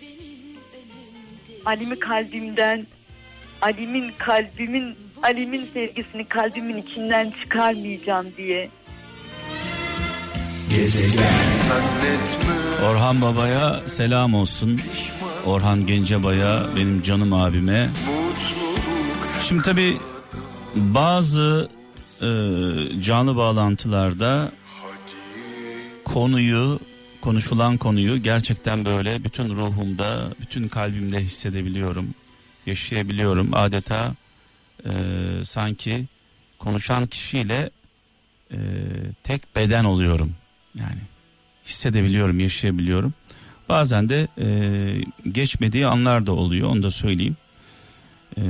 Alim'i kalbimden, Alim'in kalbimin, Alim'in sevgisini kalbimin içinden çıkarmayacağım diye. Orhan Baba'ya selam olsun. Orhan Gencebay'a benim canım abime. Şimdi tabi bazı e, canlı bağlantılarda konuyu konuşulan konuyu gerçekten böyle bütün ruhumda, bütün kalbimde hissedebiliyorum, yaşayabiliyorum. Adeta e, sanki konuşan kişiyle e, tek beden oluyorum. Yani hissedebiliyorum, yaşayabiliyorum. Bazen de e, geçmediği anlar da oluyor. Onu da söyleyeyim. E,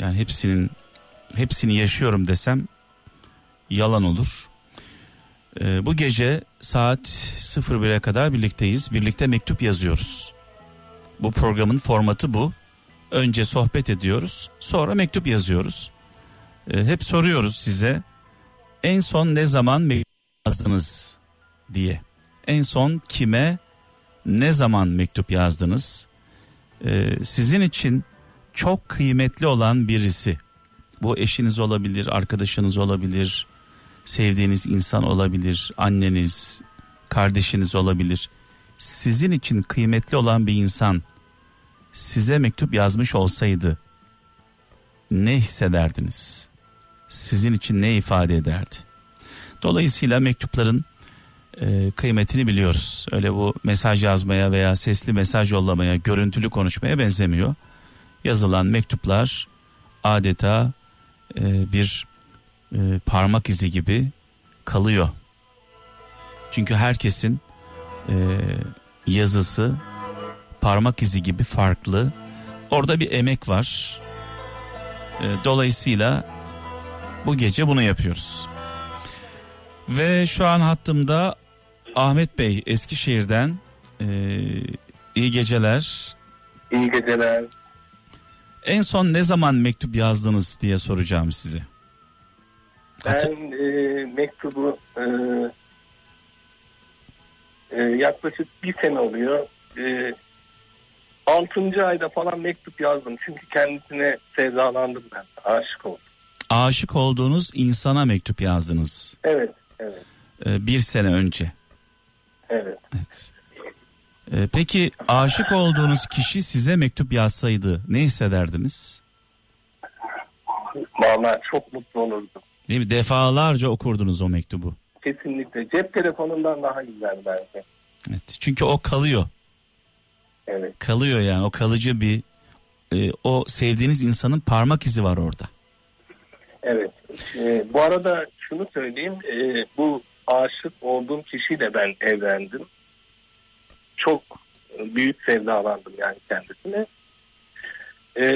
yani hepsinin hepsini yaşıyorum desem yalan olur. E, bu gece saat 01'e kadar birlikteyiz. Birlikte mektup yazıyoruz. Bu programın formatı bu. Önce sohbet ediyoruz, sonra mektup yazıyoruz. E, hep soruyoruz size en son ne zaman mektup yazdınız diye. En son kime ne zaman mektup yazdınız? Ee, sizin için çok kıymetli olan birisi. Bu eşiniz olabilir, arkadaşınız olabilir, sevdiğiniz insan olabilir, anneniz, kardeşiniz olabilir. Sizin için kıymetli olan bir insan size mektup yazmış olsaydı ne hissederdiniz? Sizin için ne ifade ederdi? Dolayısıyla mektupların e, kıymetini biliyoruz. Öyle bu mesaj yazmaya veya sesli mesaj yollamaya, görüntülü konuşmaya benzemiyor. Yazılan mektuplar adeta e, bir e, parmak izi gibi kalıyor. Çünkü herkesin e, yazısı parmak izi gibi farklı. Orada bir emek var. E, dolayısıyla bu gece bunu yapıyoruz. Ve şu an hattımda Ahmet Bey Eskişehir'den e, iyi geceler. İyi geceler. En son ne zaman mektup yazdınız diye soracağım size. Ben e, mektubu e, e, yaklaşık bir sene oluyor. E, 6. ayda falan mektup yazdım. Çünkü kendisine sevdalandım ben. Aşık oldum. Aşık olduğunuz insana mektup yazdınız Evet, evet, e, bir sene önce. evet. Evet. E, peki aşık olduğunuz kişi size mektup yazsaydı ne hissederdiniz? Vallahi çok mutlu olurdum. Değil mi? Defalarca okurdunuz o mektubu. Kesinlikle. Cep telefonundan daha güzel bence. Evet. Çünkü o kalıyor. Evet. Kalıyor yani o kalıcı bir e, o sevdiğiniz insanın parmak izi var orada. Evet. E, bu arada şunu söyleyeyim. E, bu aşık olduğum kişiyle ben evlendim. Çok büyük sevdalandım yani kendisine. E,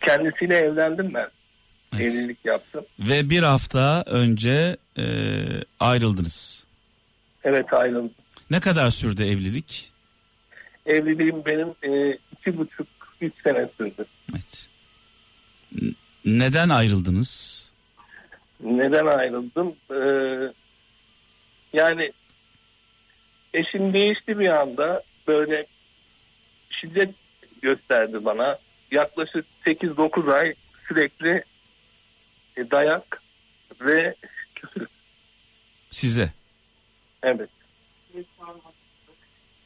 kendisiyle evlendim ben. Evet. Evlilik yaptım. Ve bir hafta önce e, ayrıldınız. Evet ayrıldım. Ne kadar sürdü evlilik? Evliliğim benim e, iki buçuk, üç sene sürdü. Evet. N- Neden ayrıldınız? Neden ayrıldım? Ee, yani eşim değişti bir anda böyle şiddet gösterdi bana. Yaklaşık 8-9 ay sürekli dayak ve küfür. Size. Evet.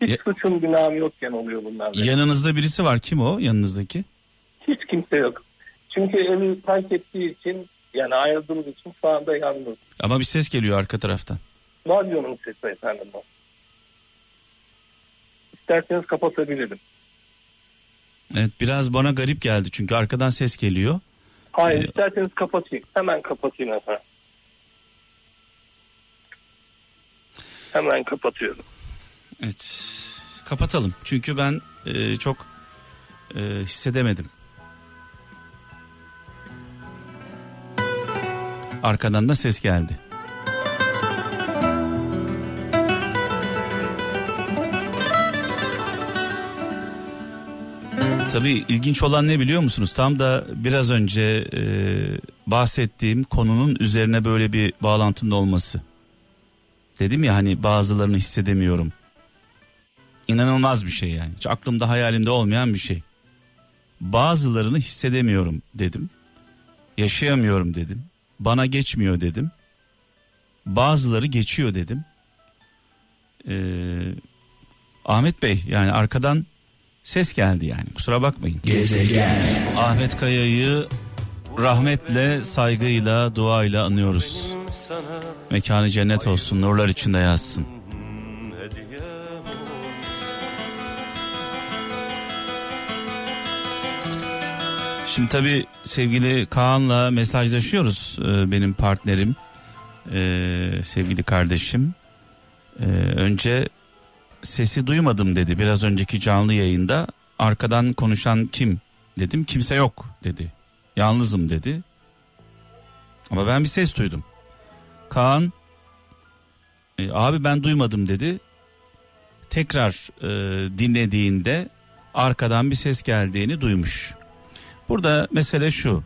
Hiç Ya- suçum günahım yokken oluyor bunlar. benim. Yanınızda birisi var. Kim o yanınızdaki? Hiç kimse yok. Çünkü evi terk ettiği için yani ayrıldığımız için şu anda yalnız. Ama bir ses geliyor arka taraftan. Radyonun sesi efendim o. İsterseniz kapatabilirim. Evet biraz bana garip geldi çünkü arkadan ses geliyor. Hayır Ee, isterseniz kapatayım. Hemen kapatayım efendim. Hemen kapatıyorum. Evet kapatalım çünkü ben e, çok e, hissedemedim. Arkadan da ses geldi. Tabii ilginç olan ne biliyor musunuz? Tam da biraz önce e, bahsettiğim konunun üzerine böyle bir bağlantının olması. Dedim ya hani bazılarını hissedemiyorum. İnanılmaz bir şey yani. Hiç aklımda hayalimde olmayan bir şey. Bazılarını hissedemiyorum dedim. Yaşayamıyorum dedim. Bana geçmiyor dedim. Bazıları geçiyor dedim. Ee, Ahmet Bey yani arkadan ses geldi yani kusura bakmayın. Ahmet Kaya'yı rahmetle, saygıyla, duayla anıyoruz. Mekanı cennet olsun, nurlar içinde yazsın. Şimdi tabii sevgili Kaan'la mesajlaşıyoruz Ee, benim partnerim, ee, sevgili kardeşim. Ee, önce sesi duymadım dedi biraz önceki canlı yayında. Arkadan konuşan kim dedim kimse yok dedi. Yalnızım dedi. Ama ben bir ses duydum. Kaan "E, abi ben duymadım dedi. Tekrar e, dinlediğinde arkadan bir ses geldiğini duymuş. Burada mesele şu.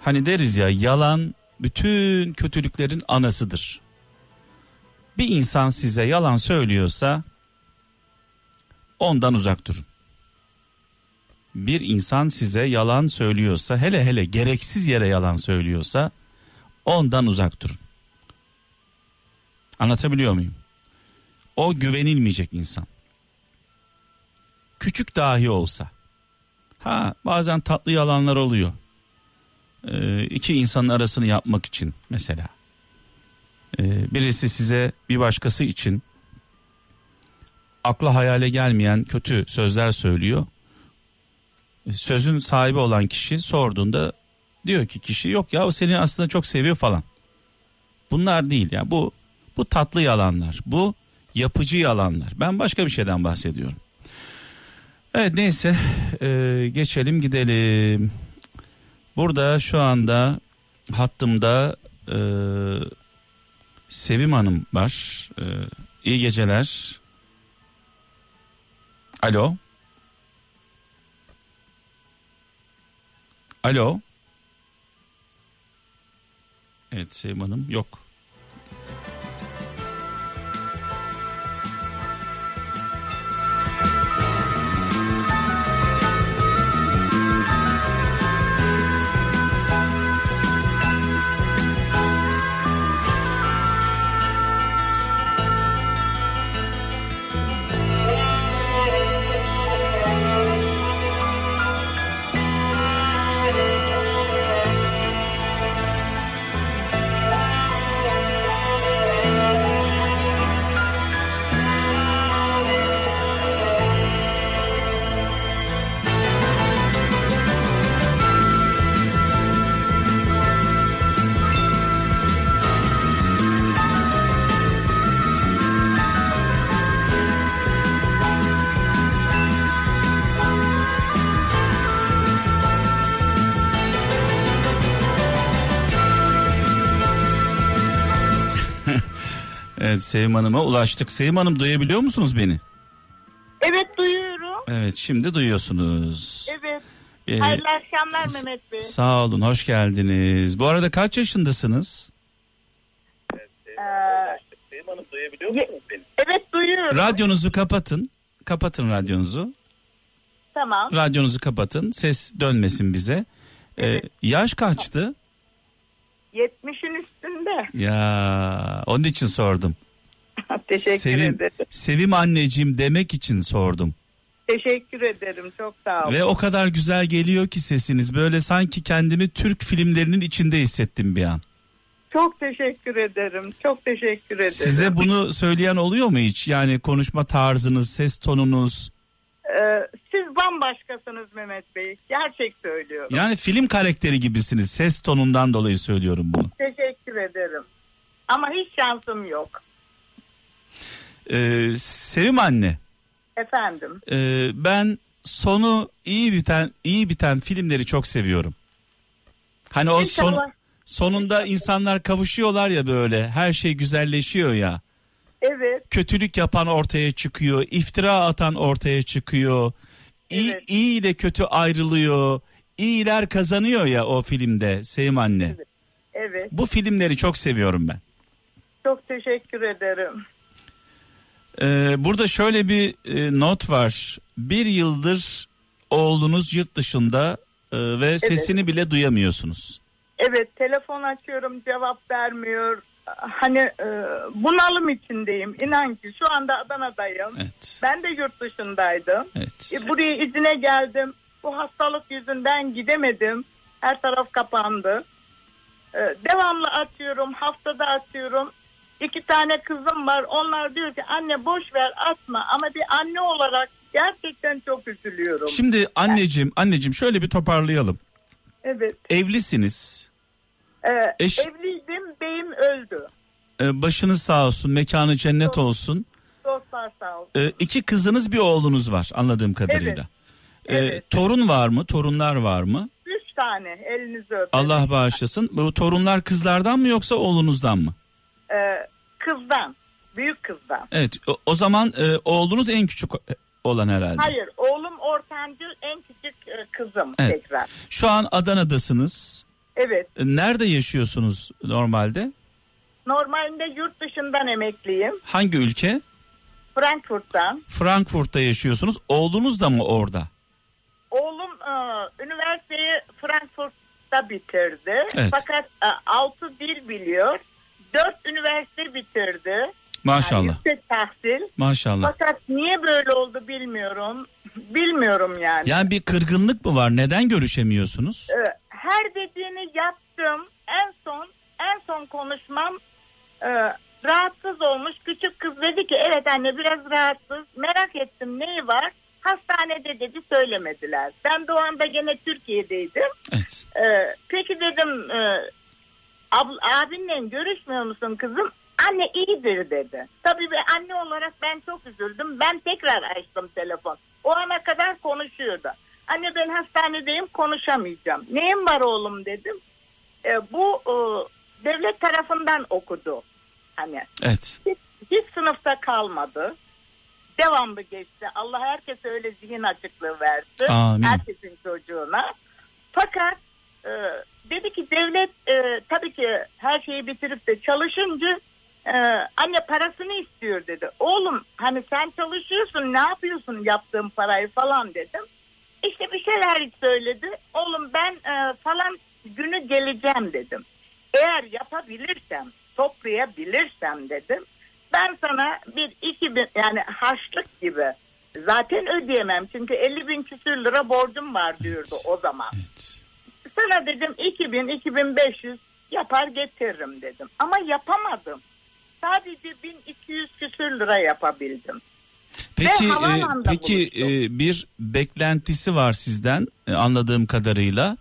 Hani deriz ya yalan bütün kötülüklerin anasıdır. Bir insan size yalan söylüyorsa ondan uzak durun. Bir insan size yalan söylüyorsa hele hele gereksiz yere yalan söylüyorsa ondan uzak durun. Anlatabiliyor muyum? O güvenilmeyecek insan. Küçük dahi olsa. Ha bazen tatlı yalanlar oluyor. Ee, iki insanın arasını yapmak için mesela. Ee, birisi size bir başkası için akla hayale gelmeyen kötü sözler söylüyor. Ee, Sözün sahibi olan kişi sorduğunda diyor ki kişi yok ya o seni aslında çok seviyor falan. Bunlar değil ya bu bu tatlı yalanlar. Bu yapıcı yalanlar. Ben başka bir şeyden bahsediyorum. Evet neyse ee, geçelim gidelim. Burada şu anda hattımda ee, Sevim Hanım var. Ee, iyi geceler. Alo. Alo. Evet Sevim yok. Evet Sevim Hanım'a ulaştık. Sevim Hanım duyabiliyor musunuz beni? Evet duyuyorum. Evet şimdi duyuyorsunuz. Evet. Ee, Hayırlı akşamlar Mehmet Bey. Sağ olun hoş geldiniz. Bu arada kaç yaşındasınız? Ee, ye- evet duyuyorum. Radyonuzu kapatın. Kapatın radyonuzu. tamam. Radyonuzu kapatın. Ses dönmesin bize. Ee, yaş kaçtı? 70'in üstünde. Ya onun için sordum. [LAUGHS] Teşekkür Sevim, ederim. Sevim anneciğim demek için sordum. Teşekkür ederim. Çok sağ olun. Ve o kadar güzel geliyor ki sesiniz. Böyle sanki kendimi Türk filmlerinin içinde hissettim bir an. Çok teşekkür ederim. Çok teşekkür ederim. Size bunu söyleyen oluyor mu hiç? Yani konuşma tarzınız, ses tonunuz. Ee, siz bambaşkasınız Mehmet Bey. Gerçek söylüyorum. Yani film karakteri gibisiniz. Ses tonundan dolayı söylüyorum bunu. Teşekkür ederim. Ama hiç şansım yok. Ee, Sevim anne. Efendim. e, ben sonu iyi biten iyi biten filmleri çok seviyorum. Hani o son sonunda insanlar kavuşuyorlar ya böyle. Her şey güzelleşiyor ya. Evet. kötülük yapan ortaya çıkıyor, iftira atan ortaya çıkıyor. İyi, Evet. iyi ile kötü ayrılıyor. İyiler kazanıyor ya o filmde Sevim anne. Evet. Bu filmleri çok seviyorum ben. Çok teşekkür ederim. Ee, burada şöyle bir e, not var. Bir yıldır oğlunuz yurt dışında e, ve sesini bile duyamıyorsunuz. Evet telefon açıyorum cevap vermiyor. Hani e, bunalım içindeyim. İnan ki şu anda Adana'dayım. Evet. Ben de yurt dışındaydım. Evet. E, buraya izine geldim. Bu hastalık yüzünden gidemedim. Her taraf kapandı. E, devamlı atıyorum. Haftada atıyorum. İki tane kızım var. Onlar diyor ki anne boş ver atma. Ama bir anne olarak gerçekten çok üzülüyorum. Şimdi anneciğim, anneciğim şöyle bir toparlayalım. Evet. Evlisiniz. Ee, Eş- Evliydim, beyim öldü. Ee, başınız sağ olsun, mekanı cennet olsun. Dostlar sağ olsun. Ee, iki kızınız bir oğlunuz var anladığım kadarıyla. Ee, Evet. Torun var mı? Torunlar var mı? Üç tane elinizi öperim. Allah bağışlasın. Bu torunlar kızlardan mı yoksa oğlunuzdan mı? Ee, kızdan, büyük kızdan. Evet. O, o zaman e, oğlunuz en küçük olan herhalde. Hayır, oğlum ortancı, en küçük e, kızım Evet. tekrar. Şu an Adana'dasınız. Evet, E, Nerede yaşıyorsunuz normalde? normalde yurt dışından emekliyim. Hangi ülke? Frankfurt'tan. Frankfurt'ta yaşıyorsunuz. Oğlunuz da mı orada? Oğlum e, üniversiteyi Frankfurt'ta bitirdi. Evet. Fakat e, altı dil biliyor. Dört üniversite bitirdi. Yani Maşallah. yüksek tahsil. Maşallah. Fakat niye böyle oldu bilmiyorum. Bilmiyorum yani. Yani bir kırgınlık mı var? Neden görüşemiyorsunuz? Ee, her dediğini yaptım. En son en son konuşmam e, rahatsız olmuş. Küçük kız dedi ki evet anne biraz rahatsız. Merak ettim neyi var? Hastanede dedi söylemediler. Ben de o anda gene Türkiye'deydim. Evet. Ee, peki dedim e, abl- abinle görüşmüyor musun kızım? Anne iyidir dedi. Tabii bir anne olarak ben çok üzüldüm. Ben tekrar açtım telefon. O ana kadar konuşuyordu. Anne ben hastanedeyim konuşamayacağım. Neyin var oğlum dedim. E, bu e, devlet tarafından okudu. Hani Evet. hiç, hiç sınıfta kalmadı. Devamlı geçti. Allah herkese öyle zihin açıklığı versin. Amin. Herkesin çocuğuna. Fakat e, dedi ki devlet e, tabii ki her şeyi bitirip de çalışınca e, anne parasını istiyor dedi. Oğlum hani sen çalışıyorsun ne yapıyorsun yaptığın parayı falan dedim. İşte bir şeyler söyledi. Oğlum ben e, falan günü geleceğim dedim. Eğer yapabilirsem, toplayabilirsem dedim. Ben sana bir iki bin yani harçlık gibi zaten ödeyemem. Çünkü 50 bin küsür lira borcum var diyordu o zaman. Evet. Sana dedim 2000 2500 yapar getiririm dedim. Ama yapamadım. Sadece 1200 küsür lira yapabildim. Peki e, peki e, bir beklentisi var sizden e, anladığım kadarıyla.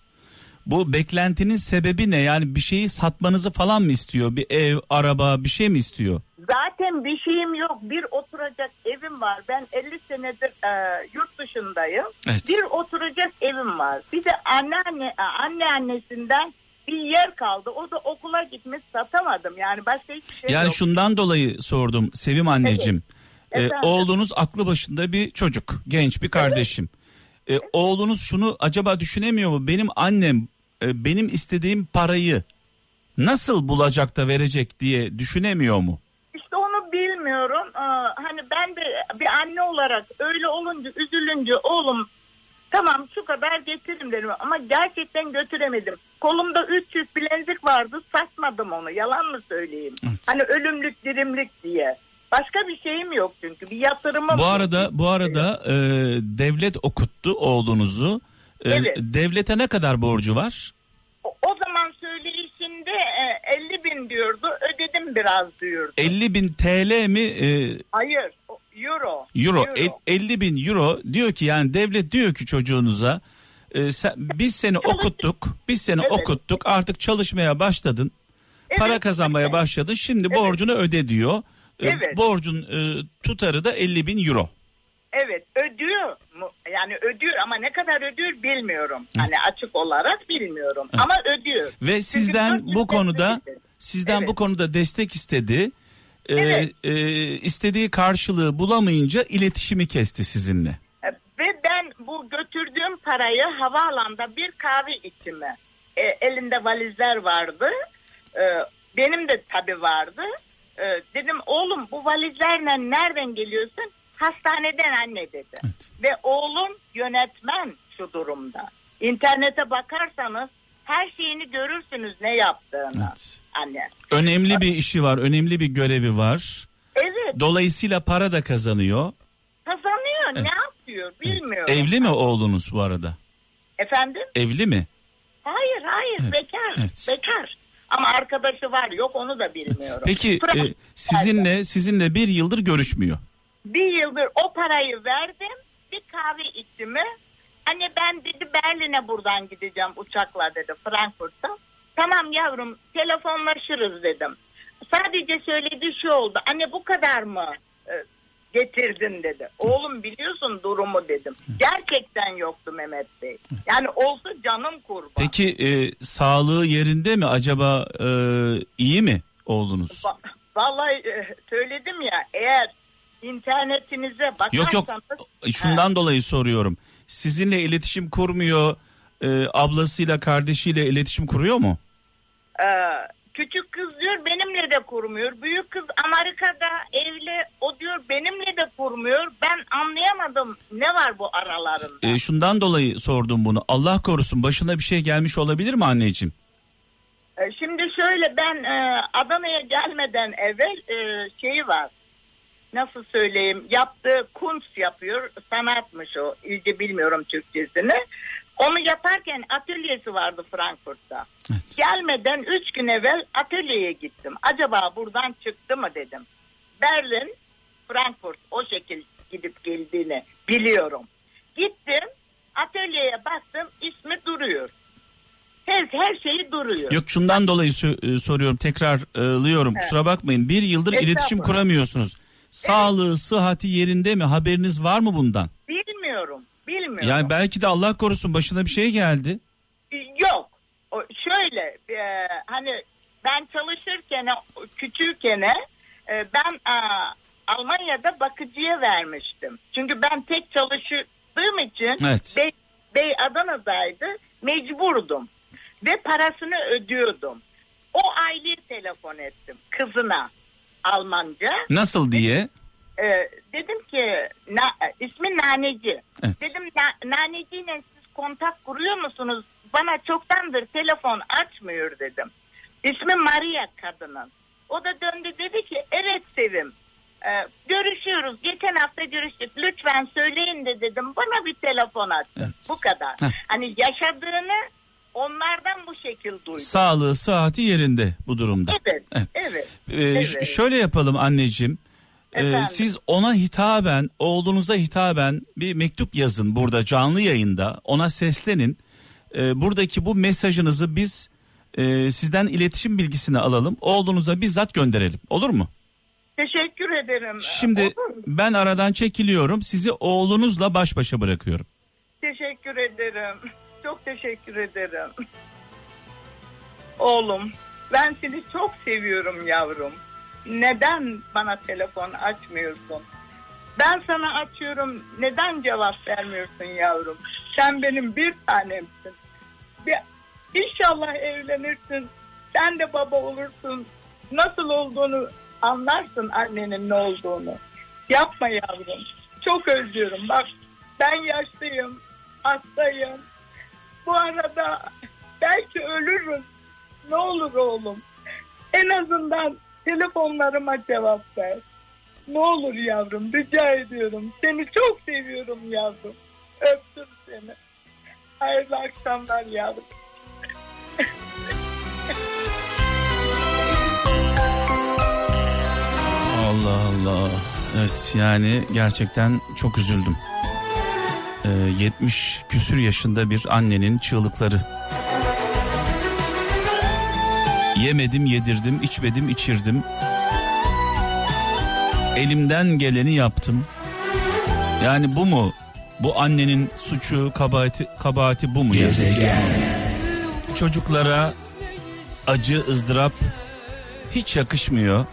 Bu beklentinin sebebi ne? Yani bir şeyi satmanızı falan mı istiyor? Bir ev, araba, bir şey mi istiyor? Zaten bir şeyim yok. Bir oturacak evim var. Ben 50 senedir e, yurt dışındayım. Evet. Bir oturacak evim var. Bir de anneanne anne annesinden bir yer kaldı. O da okula gitmiş satamadım. Yani başka hiçbir şey Yani yok. şundan dolayı sordum Sevim anneciğim. E, Efendim? oğlunuz aklı başında bir çocuk, genç bir kardeşim. E, oğlunuz şunu acaba düşünemiyor mu? Benim annem e, benim istediğim parayı nasıl bulacak da verecek diye düşünemiyor mu? İşte onu bilmiyorum. Ee, hani ben de bir anne olarak öyle olunca üzülünce oğlum tamam şu kadar getiririm dedim ama gerçekten götüremedim. Kolumda 300 bilezik vardı satmadım onu yalan mı söyleyeyim? Evet. Hani ölümlük dirimlik diye. Başka bir şeyim yok çünkü bir yatırımım Bu yok. arada bu arada e, devlet okuttu oğlunuzu. E, Evet. Devlete ne kadar borcu var? O, o zaman söyleyişinde 50 bin diyordu ödedim biraz diyordu. 50 bin TL mi e, Hayır o- euro. euro, El- 50 bin euro diyor ki yani devlet diyor ki çocuğunuza e, sen- biz seni okuttuk biz seni Evet. okuttuk artık çalışmaya başladın para Evet, kazanmaya evet. başladın şimdi borcunu öde diyor. E, Evet. Borcun e, tutarı da 50 bin euro. Evet ödüyor mu? Yani ödüyor ama ne kadar ödüyor bilmiyorum. Hani açık olarak bilmiyorum ama ödüyor. Ve sizden bu konuda destek sizden Evet. bu konuda destek istedi. E, Evet. e, istediği karşılığı bulamayınca iletişimi kesti sizinle. E, Ve ben bu götürdüğüm parayı havaalanında bir kahve içimi. E, elinde valizler vardı. E, benim de tabii vardı. E, dedim oğlum bu valizlerle nereden geliyorsun? Hastaneden anne dedi. Evet. Ve oğlum yönetmen şu durumda. İnternete bakarsanız her şeyini görürsünüz ne yaptığını. Evet. Anne. Önemli bir işi var, önemli bir görevi var. Evet Dolayısıyla para da kazanıyor. kazanıyor. Evet. Ne yapıyor bilmiyorum. Evli mi oğlunuz bu arada? Efendim? Evli mi? Hayır hayır Evet, bekar. evet. Bekar. Ama arkadaşı var yok onu da bilmiyorum. Peki e, sizinle sizinle bir yıldır görüşmüyor. Bir yıldır o parayı verdim. Bir kahve içimi Anne ben dedi Berlin'e buradan gideceğim uçakla dedi Frankfurt'ta. Tamam yavrum telefonlaşırız dedim. Sadece söylediği şu oldu. Anne bu kadar mı e, getirdin dedi. Oğlum biliyorsun durumu dedim. Gerçekten yoktu Mehmet Bey. Yani olsa canım kurban. Peki e, sağlığı yerinde mi acaba e, iyi mi oğlunuz? Va- Vallahi e, söyledim ya eğer internetinize bakarsanız Yok yok şundan dolayı soruyorum. Sizinle iletişim kurmuyor, e, ablasıyla kardeşiyle iletişim kuruyor mu? e, küçük kız diyor benimle de kurmuyor. Büyük kız Amerika'da evli o diyor benimle de kurmuyor. Ben anlayamadım ne var bu aralarında. E, şundan dolayı sordum bunu. Allah korusun başına bir şey gelmiş olabilir mi anneciğim? E, Şimdi şöyle ben e, Adana'ya gelmeden evvel e, şeyi var. Nasıl söyleyeyim? Yaptığı kunst yapıyor. Sanatmış o. İyice bilmiyorum Türkçesini. Onu yaparken atölyesi vardı Frankfurt'ta. Evet. Gelmeden üç gün evvel atölyeye gittim. Acaba buradan çıktı mı dedim. Berlin, Frankfurt o şekil gidip geldiğini biliyorum. Gittim atölyeye baktım ismi duruyor. Her, her şeyi duruyor. Yok şundan dolayı e, soruyorum tekrarlıyorum Evet. kusura bakmayın. Bir yıldır iletişim kuramıyorsunuz. Sağlığı, sıhhati yerinde mi? Haberiniz var mı bundan? Bilmiyorum. Bilmiyorum. Yani belki de Allah korusun başına bir şey geldi. Yok. O şöyle e, hani ben çalışırken küçükken e, ben e, Almanya'da bakıcıya vermiştim. Çünkü ben tek çalıştığım için Evet. Bey, Bey Adana'daydı mecburdum ve parasını ödüyordum. O aileyi telefon ettim kızına Almanca. Nasıl diye? Ee, dedim ki na, ismi Naneci. Evet. Dedim na, Naneci'yle siz kontak kuruyor musunuz? Bana çoktandır telefon açmıyor dedim. İsmi Maria kadının. O da döndü dedi ki evet Sevim. Ee, görüşüyoruz. Geçen hafta görüştük. Lütfen söyleyin de dedim. Bana bir telefon aç. Evet. Bu kadar. Heh. Hani yaşadığını onlardan bu şekil duydum. Sağlığı, sıhhati yerinde bu durumda. Evet. Evet. Evet. Ee, Evet. şöyle yapalım anneciğim. Ee, siz ona hitaben, oğlunuza hitaben bir mektup yazın burada canlı yayında. Ona seslenin. Ee, buradaki bu mesajınızı biz e, sizden iletişim bilgisini alalım. Oğlunuza bizzat gönderelim. Olur mu? Teşekkür ederim. Şimdi ben aradan çekiliyorum. Sizi oğlunuzla baş başa bırakıyorum. Teşekkür ederim. Çok teşekkür ederim. Oğlum, ben seni çok seviyorum yavrum. Neden bana telefon açmıyorsun? Ben sana açıyorum. Neden cevap vermiyorsun yavrum? Sen benim bir tanemsin. Bir, inşallah evlenirsin. Sen de baba olursun. Nasıl olduğunu anlarsın annenin ne olduğunu. Yapma yavrum. Çok özlüyorum. Bak ben yaşlıyım. Hastayım. Bu arada belki ölürüm. Ne olur oğlum. En azından telefonlarıma cevap ver. Ne olur yavrum rica ediyorum. Seni çok seviyorum yavrum. Öptüm seni. Hayırlı akşamlar yavrum. Allah Allah. Evet yani gerçekten çok üzüldüm. Ee, 70 küsür yaşında bir annenin çığlıkları. Yemedim yedirdim, içmedim içirdim. Elimden geleni yaptım. Yani bu mu? Bu annenin suçu, kabahati, kabahati bu mu? yani? Çocuklara acı, ızdırap hiç yakışmıyor.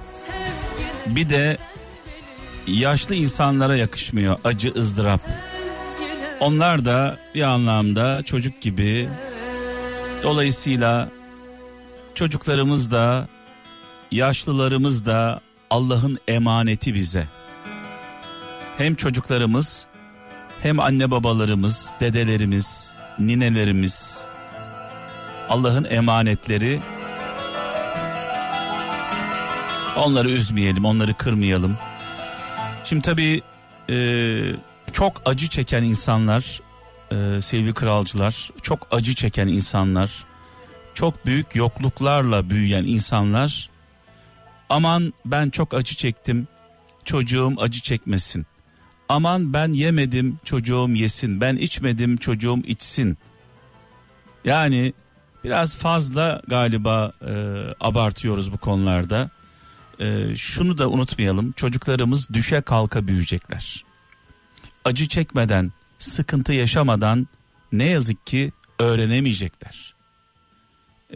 Bir de yaşlı insanlara yakışmıyor acı ızdırap. Onlar da bir anlamda çocuk gibi. Dolayısıyla çocuklarımız da yaşlılarımız da Allah'ın emaneti bize. Hem çocuklarımız hem anne babalarımız, dedelerimiz, ninelerimiz Allah'ın emanetleri Onları üzmeyelim, onları kırmayalım. Şimdi tabii e, çok acı çeken insanlar, e, sevgili kralcılar, çok acı çeken insanlar, çok büyük yokluklarla büyüyen insanlar, aman ben çok acı çektim, çocuğum acı çekmesin. Aman ben yemedim çocuğum yesin. Ben içmedim çocuğum içsin. Yani biraz fazla galiba e, abartıyoruz bu konularda. E, şunu da unutmayalım. Çocuklarımız düşe kalka büyüyecekler. Acı çekmeden, sıkıntı yaşamadan ne yazık ki öğrenemeyecekler.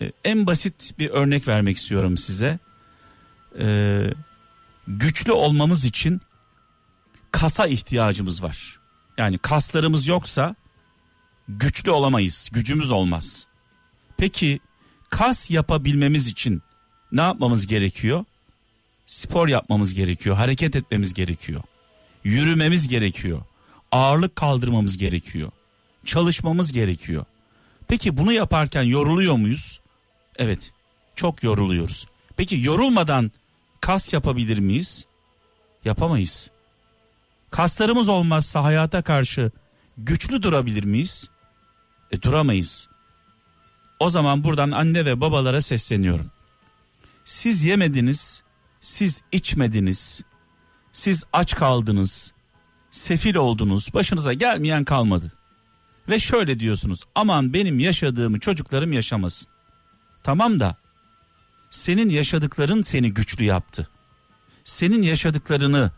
E, en basit bir örnek vermek istiyorum size. E, güçlü olmamız için kasa ihtiyacımız var. Yani kaslarımız yoksa güçlü olamayız, gücümüz olmaz. Peki kas yapabilmemiz için ne yapmamız gerekiyor? Spor yapmamız gerekiyor, hareket etmemiz gerekiyor. Yürümemiz gerekiyor. Ağırlık kaldırmamız gerekiyor. Çalışmamız gerekiyor. Peki bunu yaparken yoruluyor muyuz? Evet. Çok yoruluyoruz. Peki yorulmadan kas yapabilir miyiz? Yapamayız. Kaslarımız olmazsa hayata karşı güçlü durabilir miyiz? E duramayız. O zaman buradan anne ve babalara sesleniyorum. Siz yemediniz, siz içmediniz, siz aç kaldınız, sefil oldunuz, başınıza gelmeyen kalmadı. Ve şöyle diyorsunuz, aman benim yaşadığımı çocuklarım yaşamasın. Tamam da senin yaşadıkların seni güçlü yaptı. Senin yaşadıklarını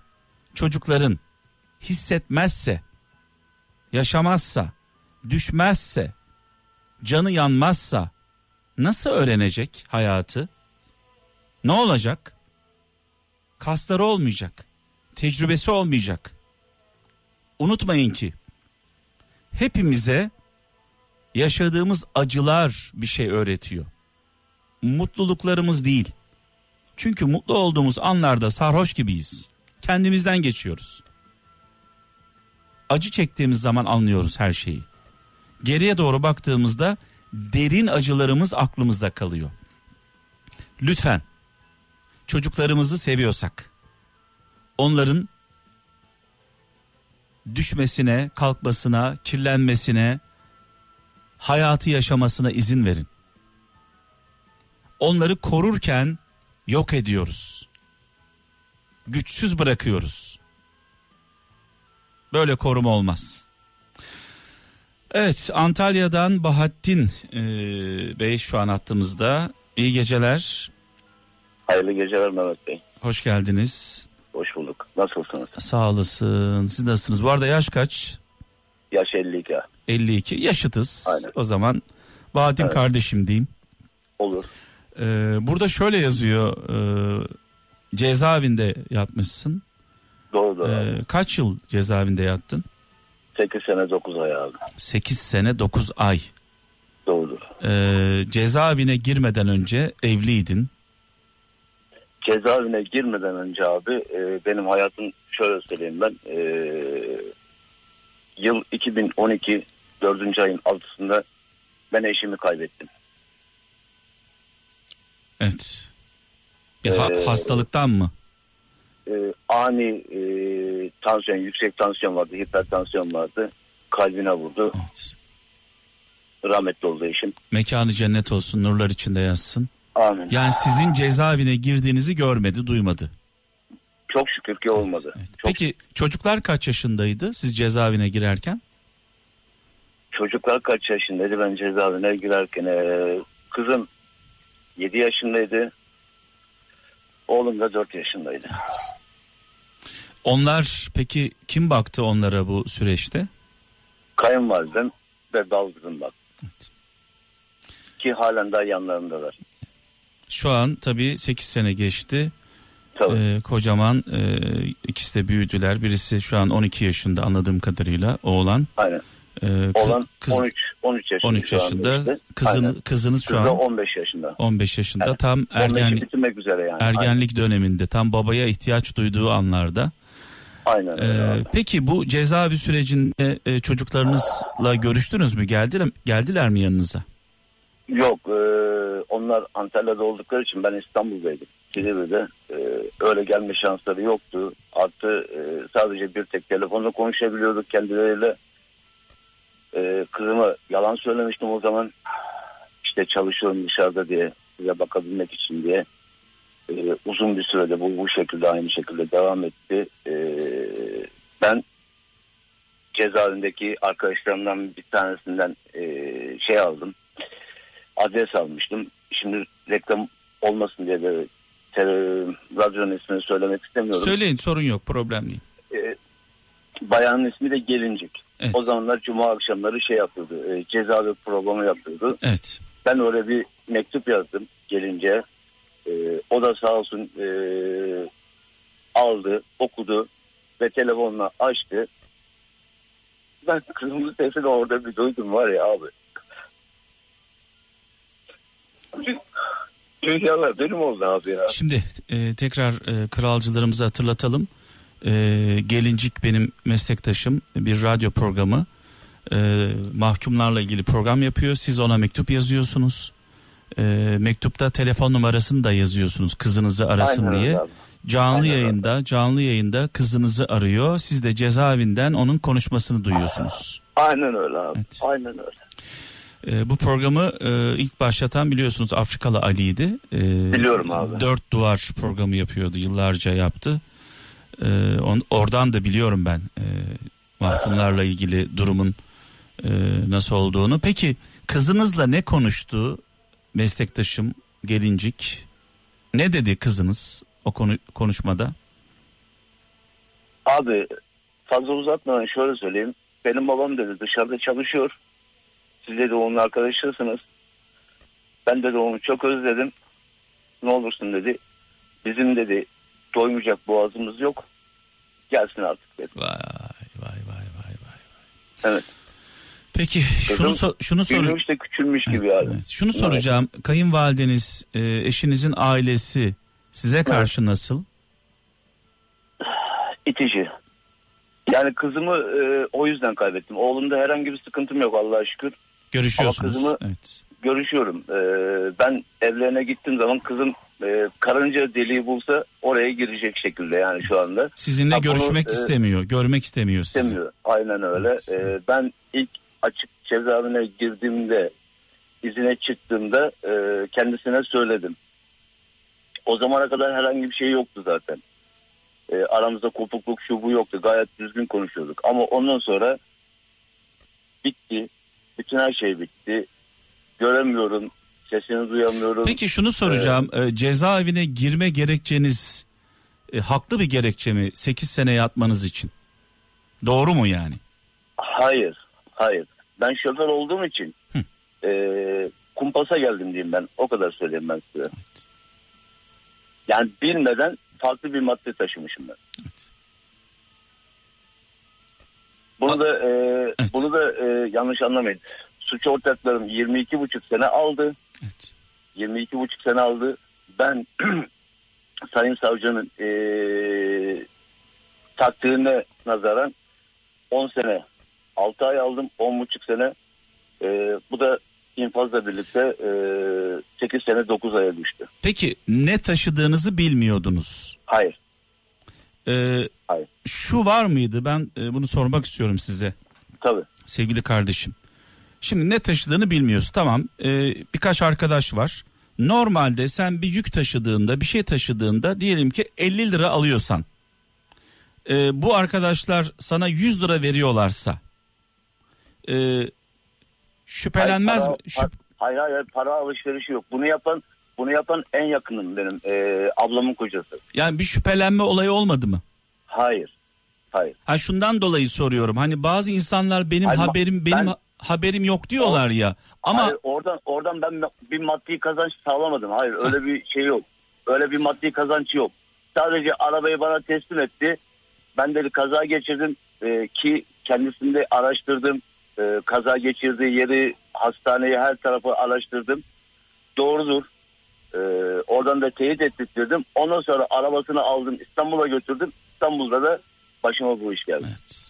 çocukların hissetmezse, yaşamazsa, düşmezse, canı yanmazsa nasıl öğrenecek hayatı? Ne olacak? Kasları olmayacak. Tecrübesi olmayacak. Unutmayın ki hepimize yaşadığımız acılar bir şey öğretiyor. Mutluluklarımız değil. Çünkü mutlu olduğumuz anlarda sarhoş gibiyiz. Kendimizden geçiyoruz. Acı çektiğimiz zaman anlıyoruz her şeyi. Geriye doğru baktığımızda derin acılarımız aklımızda kalıyor. Lütfen çocuklarımızı seviyorsak onların düşmesine, kalkmasına, kirlenmesine, hayatı yaşamasına izin verin. Onları korurken yok ediyoruz. Güçsüz bırakıyoruz. Böyle koruma olmaz. Evet Antalya'dan Bahattin e, Bey şu an hattımızda. İyi geceler. Hayırlı geceler Mehmet Bey. Hoş geldiniz. Hoş bulduk. Nasılsınız? Sağ olasın. Siz nasılsınız? Bu arada yaş kaç? Yaş 52. 52. Yaşıtız. Aynen. O zaman Bahattin Evet. kardeşim diyeyim. Olur. Ee, burada şöyle yazıyor. E, cezaevinde yatmışsın. Doğru doğru. Ee, kaç yıl cezaevinde yattın? 8 sene 9 ay abi. 8 sene 9 ay. Doğrudur. Ee, cezaevine girmeden önce evliydin. Cezaevine girmeden önce abi e, benim hayatım şöyle söyleyeyim ben. E, yıl 2012 4. ayın 6'sında ben eşimi kaybettim. Evet. Bir ha- Ee, hastalıktan mı? E, ani e, tansiyon, yüksek tansiyon vardı, hipertansiyon vardı. Kalbine vurdu. Evet. Rahmetli oldu eşim. Mekanı cennet olsun, nurlar içinde yatsın. Amin. Yani sizin cezaevine girdiğinizi görmedi, duymadı. Çok şükür ki olmadı. Evet. Çok Peki çocuklar kaç yaşındaydı siz cezaevine girerken? Çocuklar kaç yaşındaydı ben cezaevine girerken? Ee, kızım 7 yaşındaydı. Oğlum da 4 yaşındaydı. Onlar peki kim baktı onlara bu süreçte? Kayınvalidem ve dal kızım bak. Evet. Ki halen daha yanlarındalar. Şu an tabii 8 sene geçti. Tabii. Ee, kocaman e, ikisi de büyüdüler. Birisi şu an 12 yaşında anladığım kadarıyla oğlan. Aynen. Ee, kız- Olan kız- 13 13 yaşında. 13 şu anda yaşında. işte. Kızın, Aynen. kızınız şu Kız an 15 yaşında. 15 yaşında. Evet. Tam 15'i ergenlik bitirmek üzere yani. ergenlik döneminde. Tam babaya ihtiyaç duyduğu anlarda. Aynen. Ee, peki bu cezaevi sürecinde e, çocuklarınızla görüştünüz mü? Geldiler, geldiler mi yanınıza? Yok e, onlar Antalya'da oldukları için ben İstanbul'daydım. Silivri'de e, öyle gelme şansları yoktu. Artı e, sadece bir tek telefonla konuşabiliyorduk kendileriyle. E, kızıma yalan söylemiştim o zaman. İşte çalışıyorum dışarıda diye size bakabilmek için diye. E, uzun bir sürede bu bu şekilde aynı şekilde devam etti. E, ben cezaevindeki arkadaşlarımdan bir tanesinden e, şey aldım. Adres almıştım. Şimdi reklam olmasın diye de tele- radyonun ismini söylemek istemiyorum. Söyleyin sorun yok problem değil. E, bayanın ismi de Gelincik. Evet. O zamanlar cuma akşamları şey yapıyordu. E, cezaevi programı yapıyordu. Evet. Ben oraya bir mektup yazdım gelince. E, o da sağ olsun e, aldı, okudu ve telefonla açtı. Ben kızımın sesini orada bir duydum var ya abi. Dünyalar benim oldu abi ya. Şimdi e, tekrar e, kralcılarımızı hatırlatalım. E, Gelincik benim meslektaşım bir radyo programı. E, mahkumlarla ilgili program yapıyor. Siz ona mektup yazıyorsunuz. E, mektupta telefon numarasını da yazıyorsunuz kızınızı arasın Aynen diye. abi. Canlı Aynen yayında canlı yayında kızınızı arıyor. Siz de cezaevinden onun konuşmasını duyuyorsunuz. Aynen öyle abi. Evet. Aynen öyle. E, bu programı e, ilk başlatan biliyorsunuz Afrikalı Ali'ydi. E, Biliyorum abi. Dört duvar programı yapıyordu yıllarca yaptı. E, on- oradan da biliyorum ben e, mahkumlarla ilgili durumun e, nasıl olduğunu. Peki kızınızla ne konuştu meslektaşım Gelincik? Ne dedi kızınız o konu konuşmada? Abi fazla uzatmadan şöyle söyleyeyim. Benim babam dedi dışarıda çalışıyor. Siz dedi onun arkadaşısınız. Ben dedi onu çok özledim. Ne olursun dedi. Bizim dedi doymayacak boğazımız yok. Gelsin artık dedi. Vay vay vay vay vay. Evet. Peki şunu so- şunu sor. De küçülmüş gibi Evet, yani. evet. Şunu soracağım. Kayınvalideniz, e, eşinizin ailesi size karşı nasıl? İtici. Yani kızımı e, o yüzden kaybettim. Oğlumda herhangi bir sıkıntım yok Allah'a şükür. Görüşüyorsunuz. kızımı- Evet. Görüşüyorum. E, ben evlerine gittiğim zaman kızım e, karınca deliği bulsa oraya girecek şekilde yani şu anda. Sizinle Ha, bunu, görüşmek e, istemiyor, görmek istemiyor sizi. İstemiyor. Aynen öyle. Evet. E, ben ilk açık cezaevine girdiğimde izine çıktığımda e, kendisine söyledim. O zamana kadar herhangi bir şey yoktu zaten. E, aramızda kopukluk şu bu yoktu. Gayet düzgün konuşuyorduk. Ama ondan sonra bitti. Bütün her şey bitti. Göremiyorum. Sesini duyamıyorum. Peki şunu soracağım. E, cezaevine girme gerekçeniz e, haklı bir gerekçe mi? 8 sene yatmanız için. Doğru mu yani? Hayır. Hayır. Ben şoför olduğum için e, kumpasa geldim diyeyim ben. O kadar söyleyeyim ben size. Yani bilmeden farklı bir madde taşımışım ben. Evet. Bunu da e, Evet. bunu da e, yanlış anlamayın. Suç ortaklarım 22 buçuk sene aldı. Evet. 22 buçuk sene aldı. Ben [CLEARS THROAT] Sayın Savcının e, takdirine nazaran 10 sene 6 ay aldım. 10 buçuk sene. E, bu da infazla birlikte e, 8 sene 9 aya düştü. Peki ne taşıdığınızı bilmiyordunuz. Hayır. E, Hayır. şu var mıydı? Ben e, bunu sormak istiyorum size. Tabii. sevgili kardeşim. Şimdi ne taşıdığını bilmiyorsun. Tamam e, birkaç arkadaş var. Normalde sen bir yük taşıdığında bir şey taşıdığında diyelim ki 50 lira alıyorsan. e, bu arkadaşlar sana 100 lira veriyorlarsa. e, şüphelenmez Hayır, mi? para- Şüp- Hayır hayır para alışverişi yok. Bunu yapan bunu yapan en yakınım benim e, ablamın kocası. yani bir şüphelenme olayı olmadı mı? Hayır. Hayır. Ha şundan dolayı soruyorum. Hani bazı insanlar benim Hayır, haberim benim ben- ha- haberim yok diyorlar ya. Ama Hayır, oradan oradan ben bir maddi kazanç sağlamadım. Hayır öyle bir şey yok. Öyle bir maddi kazanç yok. Sadece arabayı bana teslim etti. Ben de bir kaza geçirdim e, ki kendisini araştırdım. E, kaza geçirdiği yeri hastaneyi her tarafı araştırdım. Doğrudur. E, oradan da teyit ettirdim. Ondan sonra arabasını aldım İstanbul'a götürdüm. İstanbul'da da başıma bu iş geldi. evet.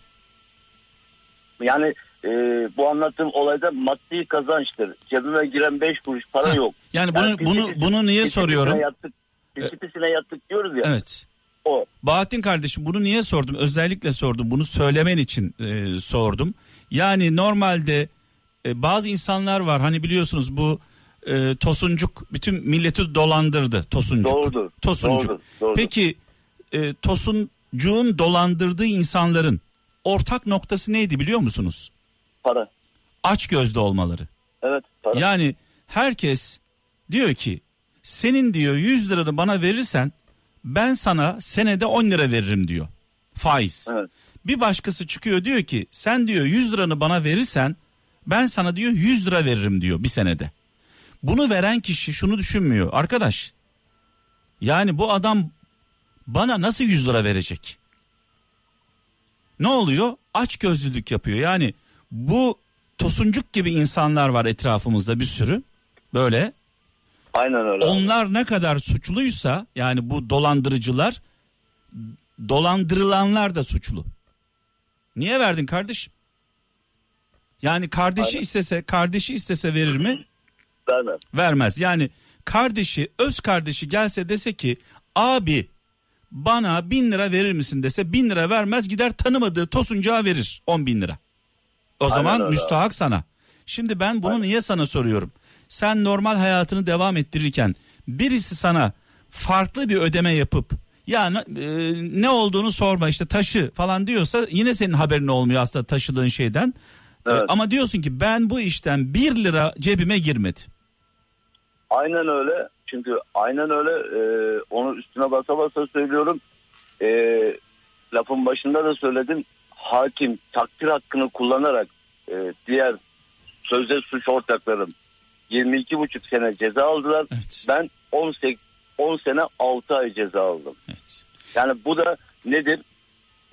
Yani e, bu anlattığım olayda maddi kazançtır. Cebime giren 5 kuruş para Ha, yok. Yani bunu Yani bunu pisi- bunu niye pisi soruyorum? Yattık, pisi pisine yattık diyoruz ya. Evet. O. Bahattin kardeşim bunu niye sordum? Özellikle sordum. Bunu söylemen için e, sordum. Yani normalde e, bazı insanlar var. Hani biliyorsunuz bu e, Tosuncuk bütün milleti dolandırdı. Tosuncuk. Doğrudur. Tosuncuk. Doğrudur, doğrudur. Peki e, Tosuncuğun dolandırdığı insanların ortak noktası neydi biliyor musunuz? Para. Aç gözlü olmaları. Evet para. Yani herkes diyor ki senin diyor 100 liranı bana verirsen ben sana senede 10 lira veririm diyor. Faiz. Evet. Bir başkası çıkıyor diyor ki sen diyor 100 liranı bana verirsen ben sana diyor 100 lira veririm diyor bir senede. Bunu veren kişi şunu düşünmüyor. Arkadaş yani bu adam bana nasıl 100 lira verecek? Ne oluyor? Aç gözlülük yapıyor. Yani bu tosuncuk gibi insanlar var etrafımızda bir sürü. Böyle. Aynen öyle. Onlar ne kadar suçluysa yani bu dolandırıcılar dolandırılanlar da suçlu. Niye verdin kardeşim? Yani kardeşi Aynen. istese kardeşi istese verir mi? Vermem. Vermez. Yani kardeşi öz kardeşi gelse dese ki abi bana bin lira verir misin dese bin lira vermez gider tanımadığı tosuncağa verir on bin lira. O Aynen zaman öyle. müstahak sana. Şimdi ben bunu niye sana soruyorum? Sen normal hayatını devam ettirirken birisi sana farklı bir ödeme yapıp ya ne- e, ne olduğunu sorma işte taşı falan diyorsa yine senin haberin olmuyor aslında taşıdığın şeyden. E, Evet. ama diyorsun ki ben bu işten bir lira cebime girmedi. Aynen öyle. Çünkü aynen öyle. Ee, onu üstüne basa basa söylüyorum. Ee, lafın başında da söyledim. Hakim takdir hakkını kullanarak e, diğer sözde suç ortaklarım 22,5 sene ceza aldılar. Evet. Ben 18 10 sene 6 ay ceza aldım. Evet. Yani bu da nedir?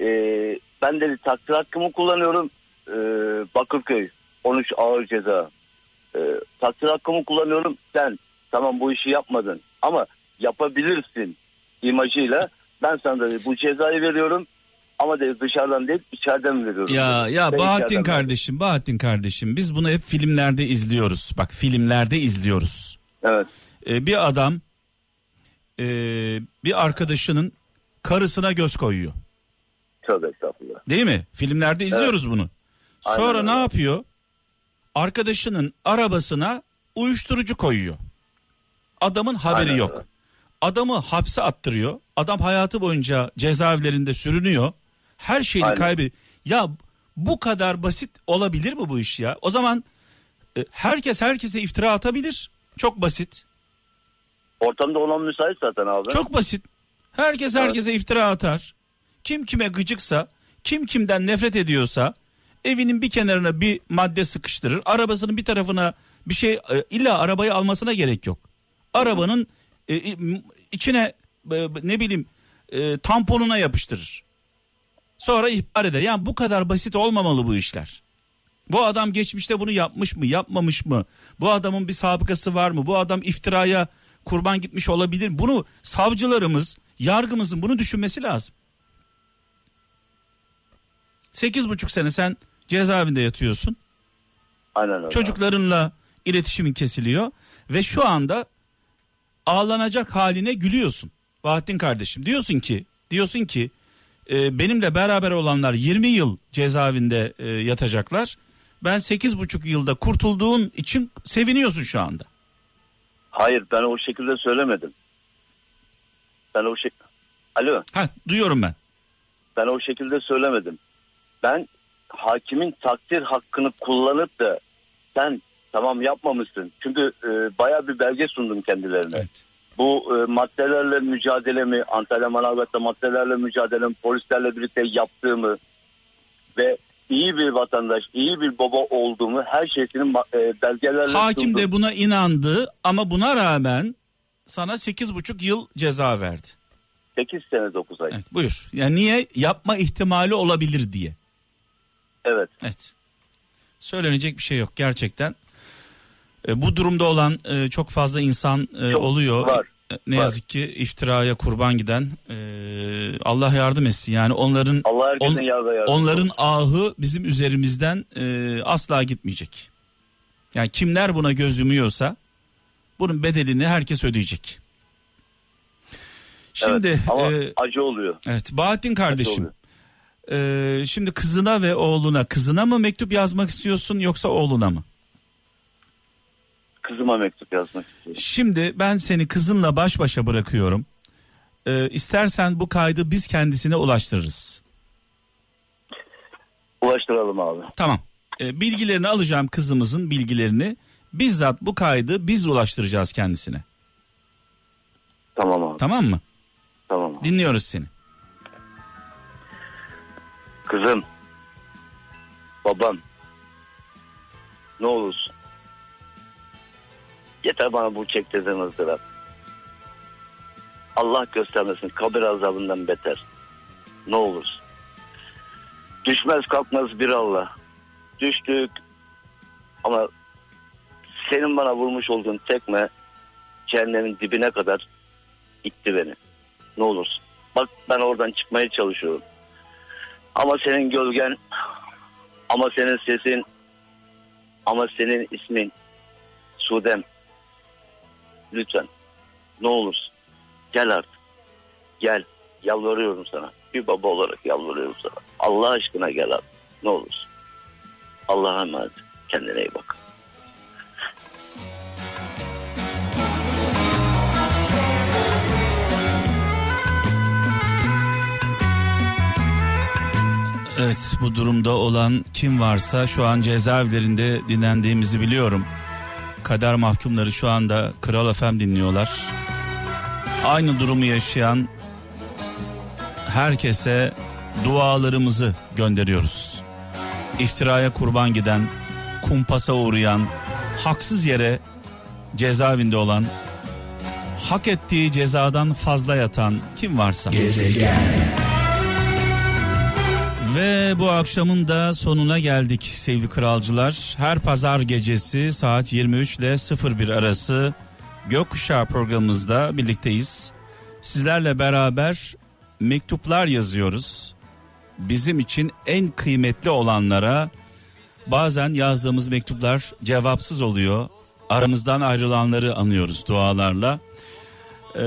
Ee, ben dedi takdir hakkımı kullanıyorum. Ee, Bakırköy 13 ağır ceza. Ee, takdir hakkımı kullanıyorum. Sen tamam bu işi yapmadın ama yapabilirsin imajıyla ben sana dedi, bu cezayı veriyorum ama dedi dışarıdan değil içeriden veriyorum. Ya ya Ben Bahattin kardeşim, Bahattin kardeşim biz bunu hep filmlerde izliyoruz. Bak filmlerde izliyoruz. verdim. Evet. Ee, bir adam e, bir arkadaşının karısına göz koyuyor. Tövbe estağfurullah. Değil mi? Filmlerde izliyoruz bunu. Aynen Sonra öyle. ne yapıyor? Arkadaşının arabasına uyuşturucu koyuyor. Adamın haberi Aynen yok. Adamı hapse attırıyor. Adam hayatı boyunca cezaevlerinde sürünüyor. Her şeyini Aynen. kaybı. Ya bu kadar basit olabilir mi bu iş ya? O zaman e, herkes herkese iftira atabilir. Çok basit. Ortamda olan müsait zaten abi. Çok basit. Herkes Evet. herkese iftira atar. Kim kime gıcıksa, kim kimden nefret ediyorsa evinin bir kenarına bir madde sıkıştırır. Arabasının bir tarafına bir şey e, illa arabayı almasına gerek yok. Arabanın e, içine e, ne bileyim tamponuna yapıştırır. Sonra ihbar eder. Yani bu kadar basit olmamalı bu işler. Bu adam geçmişte bunu yapmış mı, yapmamış mı? Bu adamın bir sabıkası var mı? Bu adam iftiraya kurban gitmiş olabilir. Bunu savcılarımız, yargımızın bunu düşünmesi lazım. Sekiz buçuk sene sen cezaevinde yatıyorsun. Aynen öyle. Çocuklarınla iletişimin kesiliyor ve şu anda ağlanacak haline gülüyorsun. Bahattin kardeşim diyorsun ki diyorsun ki e, benimle beraber olanlar 20 yıl cezaevinde e, yatacaklar. Ben sekiz buçuk yılda kurtulduğun için seviniyorsun şu anda. Hayır ben o şekilde söylemedim. Ben o şey Alo Ha duyuyorum ben. ben o şekilde söylemedim. Ben hakimin takdir hakkını kullanıp da sen tamam yapmamışsın. Çünkü e, bayağı bir belge sundum kendilerine. Evet. Bu e, maddelerle mücadelemi, Antalya Manavgat'ta maddelerle mücadelemi, polislerle birlikte yaptığımı ve iyi bir vatandaş, iyi bir baba olduğumu her şeysini ma- e, belgelerle Hakim sundum. de buna inandı ama buna rağmen sana sekiz buçuk yıl ceza verdi. 8 sene 9 ay. Evet buyur. Yani niye? Yapma ihtimali olabilir diye. Evet. Evet. Söylenecek bir şey yok gerçekten. E, bu durumda olan e, çok fazla insan e, Çok oluyor. var, E, ne var. yazık ki iftiraya kurban giden e, Allah yardım etsin. Yani onların Allah on- yardım. onların ahı bizim üzerimizden e, asla gitmeyecek. Yani kimler buna göz yumuyorsa bunun bedelini herkes ödeyecek. Şimdi evet, ama e, acı oluyor. evet Bahattin kardeşim. Ee, şimdi kızına ve oğluna kızına mı mektup yazmak istiyorsun yoksa oğluna mı? Kızıma mektup yazmak istiyorum. Şimdi ben seni kızınla baş başa bırakıyorum. Ee, istersen bu kaydı biz kendisine ulaştırırız. Ulaştıralım abi. Tamam. Ee, bilgilerini alacağım kızımızın bilgilerini. Bizzat bu kaydı biz ulaştıracağız kendisine. Tamam abi. Tamam mı? Tamam. abi. Dinliyoruz seni. Kızım. Babam. Ne olursun. Yeter bana bu çektirdiğin ızdırap. Allah göstermesin kabir azabından beter. Ne olursun. Düşmez kalkmaz bir Allah. Düştük. Ama senin bana vurmuş olduğun tekme cehennemin dibine kadar itti beni. Ne olursun. Bak ben oradan çıkmaya çalışıyorum. Ama senin gölgen, ama senin sesin, ama senin ismin Sudem. Lütfen ne olursun gel artık. Gel yalvarıyorum sana. Bir baba olarak yalvarıyorum sana. Allah aşkına gel artık. Ne olursun. Allah'a emanet. Kendine iyi bak. Evet bu durumda olan kim varsa şu an cezaevlerinde dinlendiğimizi biliyorum. Kader mahkumları şu anda Kral FM dinliyorlar. Aynı durumu yaşayan herkese dualarımızı gönderiyoruz. İftiraya kurban giden, kumpasa uğrayan, haksız yere cezaevinde olan, hak ettiği cezadan fazla yatan kim varsa. Ve bu akşamın da sonuna geldik sevgili kralcılar. Her pazar gecesi saat 23 ile 01 arası Gökkuşağı programımızda birlikteyiz. Sizlerle beraber mektuplar yazıyoruz. Bizim için en kıymetli olanlara bazen yazdığımız mektuplar cevapsız oluyor. Aramızdan ayrılanları anıyoruz dualarla. Ee,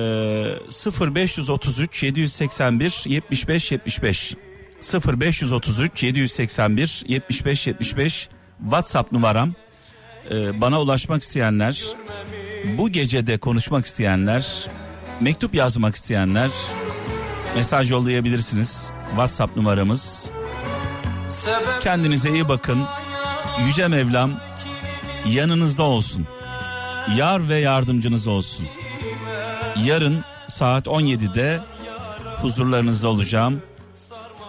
0533 781 75 75 0533 781 75 75 WhatsApp numaram. Ee, bana ulaşmak isteyenler, bu gecede konuşmak isteyenler, mektup yazmak isteyenler mesaj yollayabilirsiniz. WhatsApp numaramız. Kendinize iyi bakın. Yüce Mevlam yanınızda olsun. Yar ve yardımcınız olsun. Yarın saat 17'de huzurlarınızda olacağım.